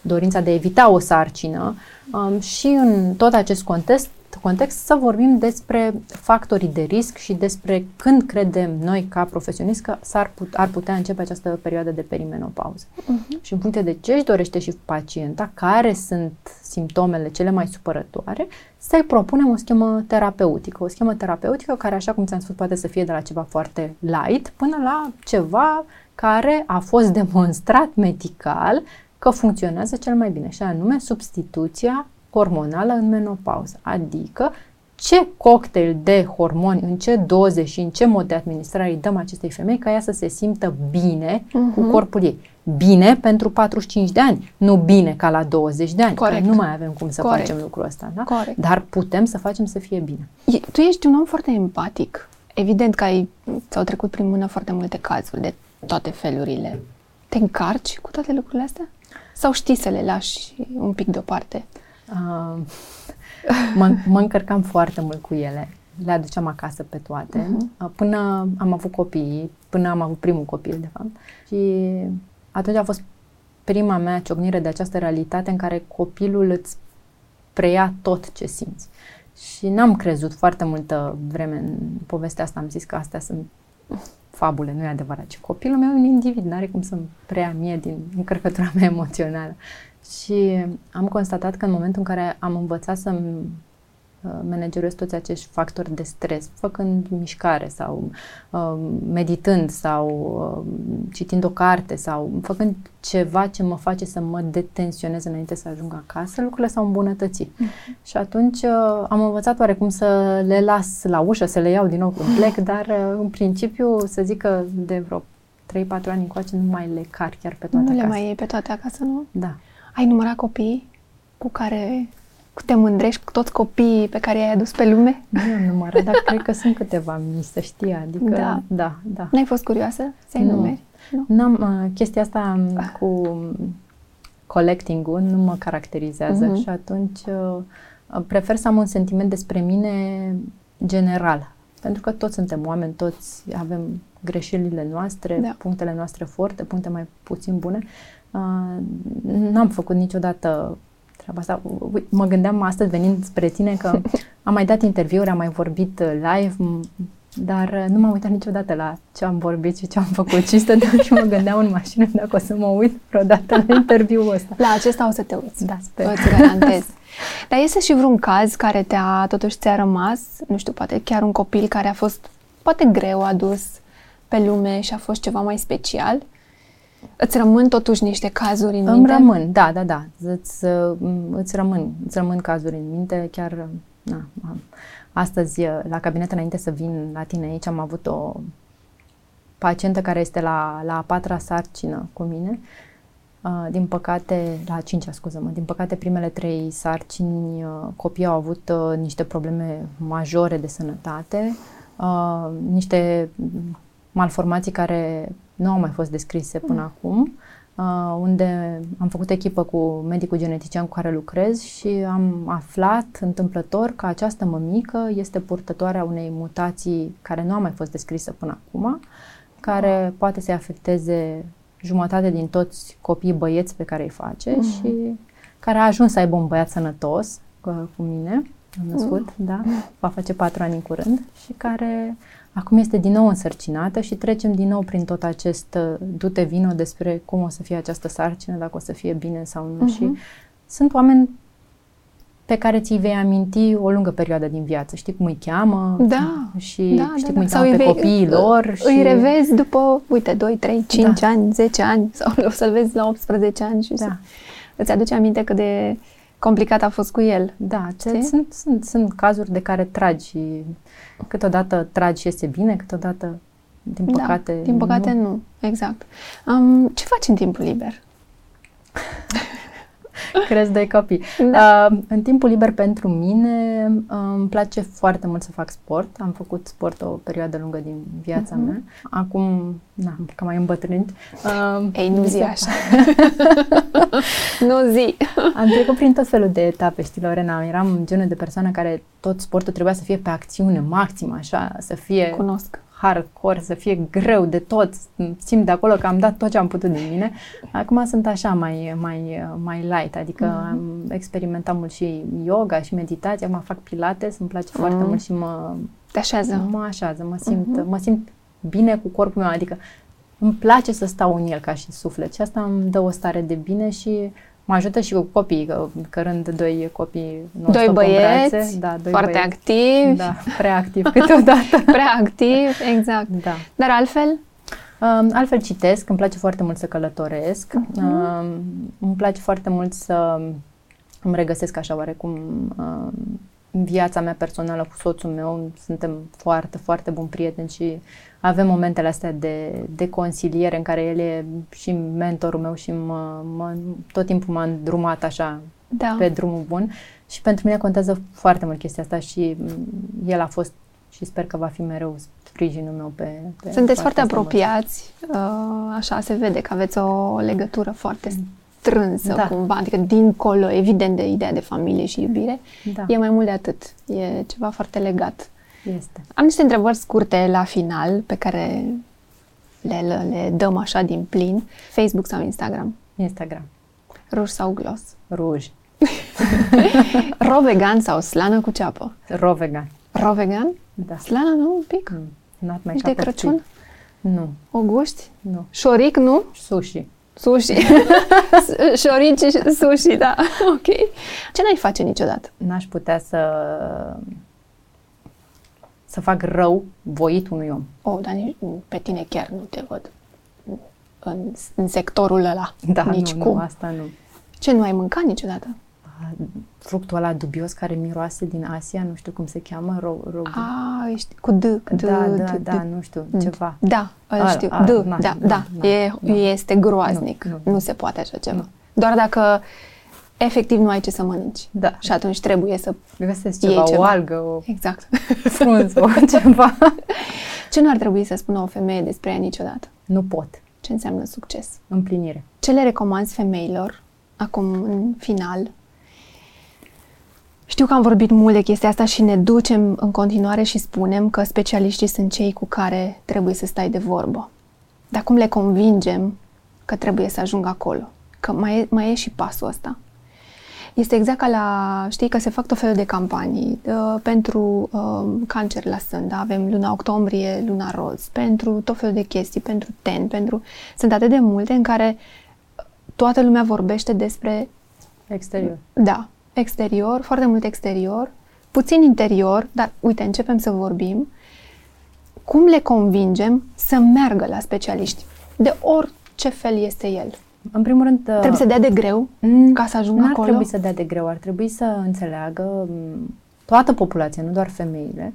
dorința de a evita o sarcină um, și în tot acest context context să vorbim despre factorii de risc și despre când credem noi ca profesionist că s-ar put, ar putea începe această perioadă de perimenopauză. Uh-huh. Și în funcție de ce își dorește și pacienta, care sunt simptomele cele mai supărătoare, să-i propunem o schemă terapeutică. O schemă terapeutică care, așa cum ți-am spus, poate să fie de la ceva foarte light până la ceva care a fost demonstrat medical că funcționează cel mai bine, și anume substituția hormonală în menopauză, adică ce cocktail de hormoni, în ce doze și în ce mod de administrare îi dăm acestei femei ca ea să se simtă bine uh-huh. cu corpul ei. Bine pentru 45 de ani, nu bine ca la 20 de ani. Corect. Că nu mai avem cum să Corect. facem lucrul ăsta. Da? Corect. Dar putem să facem să fie bine. E, tu ești un om foarte empatic. Evident că ai, ți-au trecut prin mână foarte multe cazuri de toate felurile. Te încarci cu toate lucrurile astea? Sau știi să le lași un pic deoparte? Uh, mă, mă încărcam foarte mult cu ele. Le aduceam acasă pe toate. Uh-huh. Până am avut copii, până am avut primul copil, de fapt. Și atunci a fost prima mea ciocnire de această realitate în care copilul îți preia tot ce simți. Și n-am crezut foarte multă vreme în povestea asta. Am zis că astea sunt fabule, nu e adevărat. Ci copilul meu e un individ, nu are cum să-mi preia mie din încărcătura mea emoțională. Și am constatat că în momentul în care am învățat să uh, managerez toți acești factori de stres, făcând mișcare sau uh, meditând sau uh, citind o carte sau făcând ceva ce mă face să mă detensionez înainte să ajung acasă, lucrurile s-au îmbunătățit. Mm-hmm. Și atunci uh, am învățat oarecum să le las la ușă, să le iau din nou când plec, dar uh, în principiu să zic că de vreo 3-4 ani încoace nu mai le car chiar pe toate Nu acasă. le mai iei pe toate acasă, nu? Da. Ai numărat copii cu care cu te mândrești cu toți copiii pe care i-ai adus pe lume? Nu am numărat, dar cred că sunt câteva mii, să știi, adică da, da. da. N-ai fost curioasă să-i nu. numeri? Nu. N-am, uh, chestia asta ah. cu collecting-ul nu mă caracterizează uh-huh. și atunci uh, prefer să am un sentiment despre mine general. Pentru că toți suntem oameni, toți avem greșelile noastre, da. punctele noastre forte, puncte mai puțin bune Uh, n-am făcut niciodată treaba asta. Mă gândeam astăzi venind spre tine că am mai dat interviuri, am mai vorbit uh, live, dar uh, nu m-am uitat niciodată la ce am vorbit și ce am făcut. Și stăteam și mă gândeam în mașină dacă o să mă uit vreodată la interviul ăsta. La acesta o să te uiți. Da, sper. Îți garantez. Dar este și vreun caz care te-a, totuși ți-a rămas, nu știu, poate chiar un copil care a fost poate greu adus pe lume și a fost ceva mai special? Îți rămân totuși niște cazuri în Îmi minte? rămân, da, da, da. Îți, îți rămân, îți rămân cazuri în minte. Chiar, na, astăzi, la cabinet, înainte să vin la tine aici, am avut o pacientă care este la, la a patra sarcină cu mine. Uh, din păcate, la a cincea, scuză-mă, din păcate primele trei sarcini uh, copiii au avut uh, niște probleme majore de sănătate, uh, niște malformații care nu au mai fost descrise până mm. acum, uh, unde am făcut echipă cu medicul genetician cu care lucrez și am aflat întâmplător că această mămică este purtătoarea unei mutații care nu a mai fost descrisă până acum, care wow. poate să-i afecteze jumătate din toți copiii băieți pe care îi face mm. și care a ajuns să aibă un băiat sănătos cu, cu mine, am născut, mm. da, va face patru ani în curând și care Acum este din nou însărcinată și trecem din nou prin tot acest uh, dute vino despre cum o să fie această sarcină, dacă o să fie bine sau nu. Uh-huh. Și sunt oameni pe care ți-i vei aminti o lungă perioadă din viață. Știi cum îi cheamă da, și da, știi da, cum da. îi cheamă pe vei, copiii lor. Și... Îi revezi după, uite, 2, 3, 5 da. ani, 10 ani sau o să-l vezi la 18 ani și da. să, îți aduce aminte cât de complicat a fost cu el. Da, ce, sunt, sunt, sunt cazuri de care tragi și câteodată tragi și este bine, câteodată, din da, păcate, da, din păcate nu. nu. Exact. Um, ce faci în timpul liber? Crezi de copii. Da. Uh, în timpul liber pentru mine uh, îmi place foarte mult să fac sport. Am făcut sport o perioadă lungă din viața uh-huh. mea. Acum, na, că mai îmbătrânit. Uh, Ei, nu zi așa. nu zi. Am trecut prin tot felul de etape, știi, Lorena. Eram genul de persoană care tot sportul trebuia să fie pe acțiune maximă, așa, să fie... Cunosc hardcore, să fie greu de tot, simt de acolo că am dat tot ce am putut din mine. Acum sunt așa mai, mai, mai light, adică mm-hmm. am experimentat mult și yoga și meditație, acum fac pilates, îmi place mm-hmm. foarte mult și mă... Te așează. Mă așează, mă simt, mm-hmm. mă simt bine cu corpul meu, adică îmi place să stau în el ca și suflet și asta îmi dă o stare de bine și Mă ajută și cu copii, că, cărând doi copii nu Doi băieți, brațe, da, doi foarte băieți. activi. Da, prea activ câteodată. prea activ, exact. Da. Dar altfel? Um, altfel citesc, îmi place foarte mult să călătoresc, uh-huh. um, îmi place foarte mult să îmi regăsesc așa oarecum um, viața mea personală cu soțul meu, suntem foarte, foarte buni prieteni și avem momentele astea de, de consiliere în care el e și mentorul meu și mă, mă, tot timpul m-a îndrumat așa da. pe drumul bun. Și pentru mine contează foarte mult chestia asta și el a fost și sper că va fi mereu sprijinul meu pe, pe Sunteți foarte apropiați, uh, așa se vede că aveți o legătură foarte strânsă da. cumva, adică dincolo, evident, de ideea de familie și iubire, da. e mai mult de atât, e ceva foarte legat. Este. Am niște întrebări scurte la final pe care le, le dăm așa din plin. Facebook sau Instagram? Instagram. Ruj sau glos? Ruj. Ro vegan sau slană cu ceapă? Ro vegan. Ro vegan? Da. Slană nu un pic? Mm. Not my de Crăciun? Nu. O guști? Nu. Șoric, nu? Sushi. Sushi. Șorici și sushi, da. Ok. Ce n-ai face niciodată? N-aș putea să să fac rău voit unui om. Oh, dar nici pe tine chiar nu te văd în, în sectorul ăla. Da, nici nu, cum. nu, asta nu. Ce, nu ai mâncat niciodată? Fructul ăla dubios care miroase din Asia, nu știu cum se cheamă, ro- ro- Ah, ești cu D. d da, da, d, da, nu știu, ceva. Da, îl știu. A, d, na, da, na, da, na, e, na. este groaznic. Nu, nu, nu se poate așa ceva. Nu. Doar dacă efectiv nu ai ce să mănânci. Da. Și atunci trebuie să Găsesc ceva, ceva, o algă, o exact. frunză, o ceva. Ce nu ar trebui să spună o femeie despre ea niciodată? Nu pot. Ce înseamnă succes? Împlinire. Ce le recomanzi femeilor, acum în final, știu că am vorbit mult de chestia asta și ne ducem în continuare și spunem că specialiștii sunt cei cu care trebuie să stai de vorbă. Dar cum le convingem că trebuie să ajungă acolo? Că mai e, mai e și pasul ăsta. Este exact ca la, știi, că se fac tot felul de campanii uh, pentru uh, cancer la sân, da? avem luna octombrie, luna roz, pentru tot felul de chestii, pentru ten, pentru... Sunt atât de multe în care toată lumea vorbește despre... Exterior. Da, exterior, foarte mult exterior, puțin interior, dar uite, începem să vorbim. Cum le convingem să meargă la specialiști? De orice fel este el. În primul rând... Trebuie să dea de greu mm, ca să ajungă acolo? Nu ar trebui să dea de greu, ar trebui să înțeleagă mm, toată populația, nu doar femeile,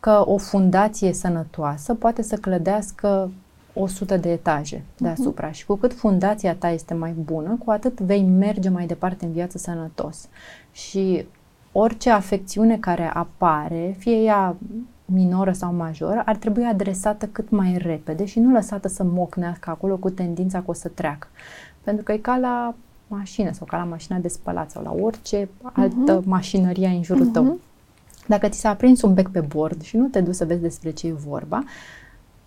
că o fundație sănătoasă poate să clădească 100 de etaje deasupra uh-huh. și cu cât fundația ta este mai bună, cu atât vei merge mai departe în viață sănătos. Și orice afecțiune care apare, fie ea minoră sau majoră, ar trebui adresată cât mai repede și nu lăsată să mocnească acolo cu tendința că o să treacă. Pentru că e ca la mașină sau ca la mașina de spălat sau la orice altă uh-huh. mașinărie în jurul uh-huh. tău. Dacă ți s-a aprins un bec pe bord și nu te duci să vezi despre ce e vorba,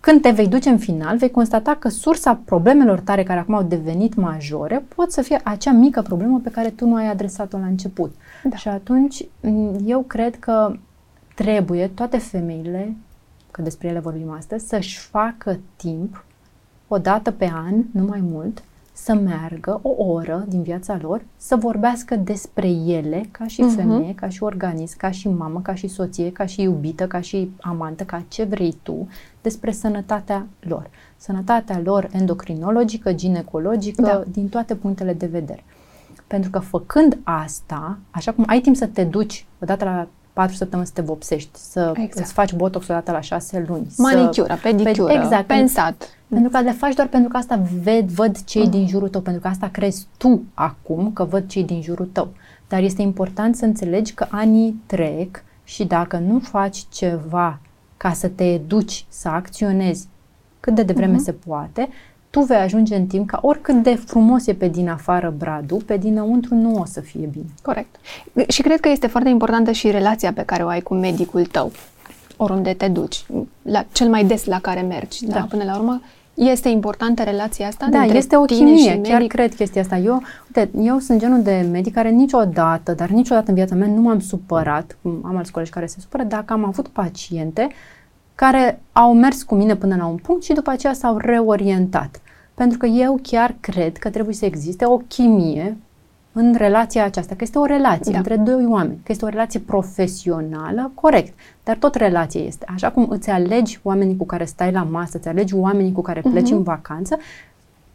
când te vei duce în final, vei constata că sursa problemelor tare care acum au devenit majore pot să fie acea mică problemă pe care tu nu ai adresat-o la început. Da. Și atunci eu cred că trebuie toate femeile, că despre ele vorbim astăzi, să-și facă timp o dată pe an, nu mai mult, să meargă o oră din viața lor să vorbească despre ele ca și uh-huh. femeie, ca și organism, ca și mamă, ca și soție, ca și iubită, ca și amantă, ca ce vrei tu, despre sănătatea lor. Sănătatea lor endocrinologică, ginecologică, da. din toate punctele de vedere. Pentru că făcând asta, așa cum ai timp să te duci odată la patru săptămâni să te vopsești, să exact. îți faci botox odată la șase luni. Manicura, să, pedicură, exact, pensat. Pentru că le faci doar pentru că asta ved, văd cei uh. din jurul tău, pentru că asta crezi tu acum că văd cei din jurul tău. Dar este important să înțelegi că anii trec și dacă nu faci ceva ca să te educi, să acționezi cât de devreme uh-huh. se poate, tu vei ajunge în timp ca oricât de frumos e pe din afară bradul, pe dinăuntru nu o să fie bine. Corect. Și cred că este foarte importantă și relația pe care o ai cu medicul tău, oriunde te duci, la, cel mai des la care mergi. Da. da? Până la urmă, este importantă relația asta? Da, este o chimie, chiar cred chestia asta. Eu, uite, eu sunt genul de medic care niciodată, dar niciodată în viața mea nu m-am supărat, am alți colegi care se supără, dacă am avut paciente care au mers cu mine până la un punct și după aceea s-au reorientat. Pentru că eu chiar cred că trebuie să existe o chimie în relația aceasta, că este o relație da. între doi oameni, că este o relație profesională, corect, dar tot relație este. Așa cum îți alegi oamenii cu care stai la masă, îți alegi oamenii cu care pleci uh-huh. în vacanță,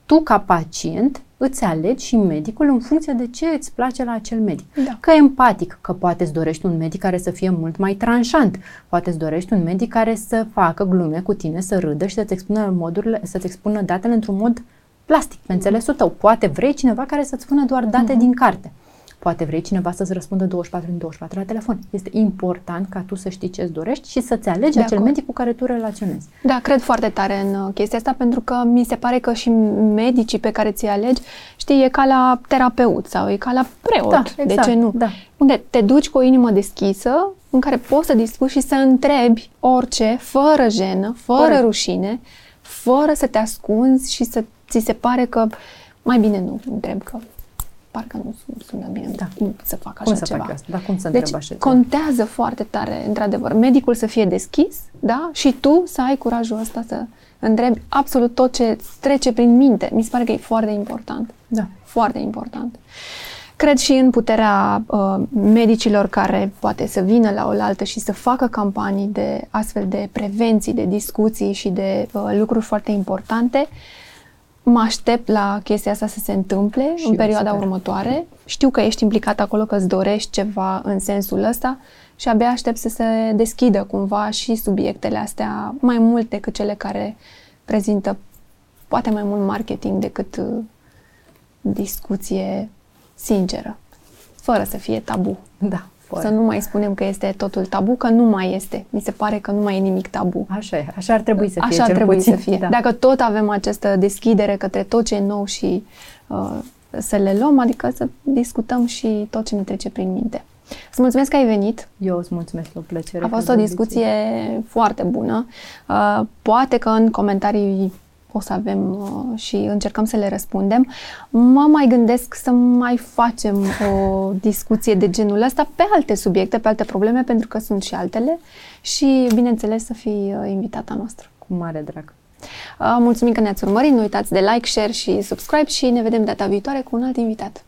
tu ca pacient îți alegi și medicul în funcție de ce îți place la acel medic. Da. Că empatic, că poate îți dorești un medic care să fie mult mai tranșant, poate îți dorești un medic care să facă glume cu tine, să râdă și să-ți expună, modurile, să-ți expună datele într-un mod plastic, pe înțelesul tău. Poate vrei cineva care să-ți spună doar date uh-huh. din carte. Poate vrei cineva să-ți răspundă 24 din 24 la telefon. Este important ca tu să știi ce-ți dorești și să-ți alegi de acel acord. medic cu care tu relaționezi. Da, cred foarte tare în uh, chestia asta pentru că mi se pare că și medicii pe care ți-i alegi, știi, e ca la terapeut sau e ca la preot. Da, exact, de ce nu? Da. Unde te duci cu o inimă deschisă în care poți să discuți și să întrebi orice, fără jenă, fără Corect. rușine, fără să te ascunzi și să ți se pare că mai bine nu întreb că parcă nu sună bine da. cum să fac așa cum să ceva. Fac asta? Da, cum să deci așa contează ceva? foarte tare, într-adevăr, medicul să fie deschis, da? Și tu să ai curajul ăsta să întrebi absolut tot ce trece prin minte. Mi se pare că e foarte important. Da. Foarte important. Cred și în puterea uh, medicilor care poate să vină la oaltă și să facă campanii de astfel de prevenții, de discuții și de uh, lucruri foarte importante uh, mă aștept la chestia asta să se întâmple și în perioada super. următoare. Știu că ești implicat acolo, că îți dorești ceva în sensul ăsta și abia aștept să se deschidă cumva și subiectele astea mai mult decât cele care prezintă poate mai mult marketing decât uh, discuție sinceră, fără să fie tabu. Da. Să nu mai spunem că este totul tabu, că nu mai este. Mi se pare că nu mai e nimic tabu. Așa e, așa ar trebui să fie. Așa ar trebui puțin. să fie. Da. Dacă tot avem această deschidere către tot ce e nou și uh, să le luăm, adică să discutăm și tot ce ne trece prin minte. Îți mulțumesc că ai venit. Eu îți mulțumesc, o plăcere. A fost o discuție foarte bună. Uh, poate că în comentarii o să avem uh, și încercăm să le răspundem. Mă mai gândesc să mai facem o discuție de genul ăsta pe alte subiecte, pe alte probleme, pentru că sunt și altele și, bineînțeles, să fii uh, invitata noastră. Cu mare drag. Uh, mulțumim că ne-ați urmărit, nu uitați de like, share și subscribe și ne vedem data viitoare cu un alt invitat.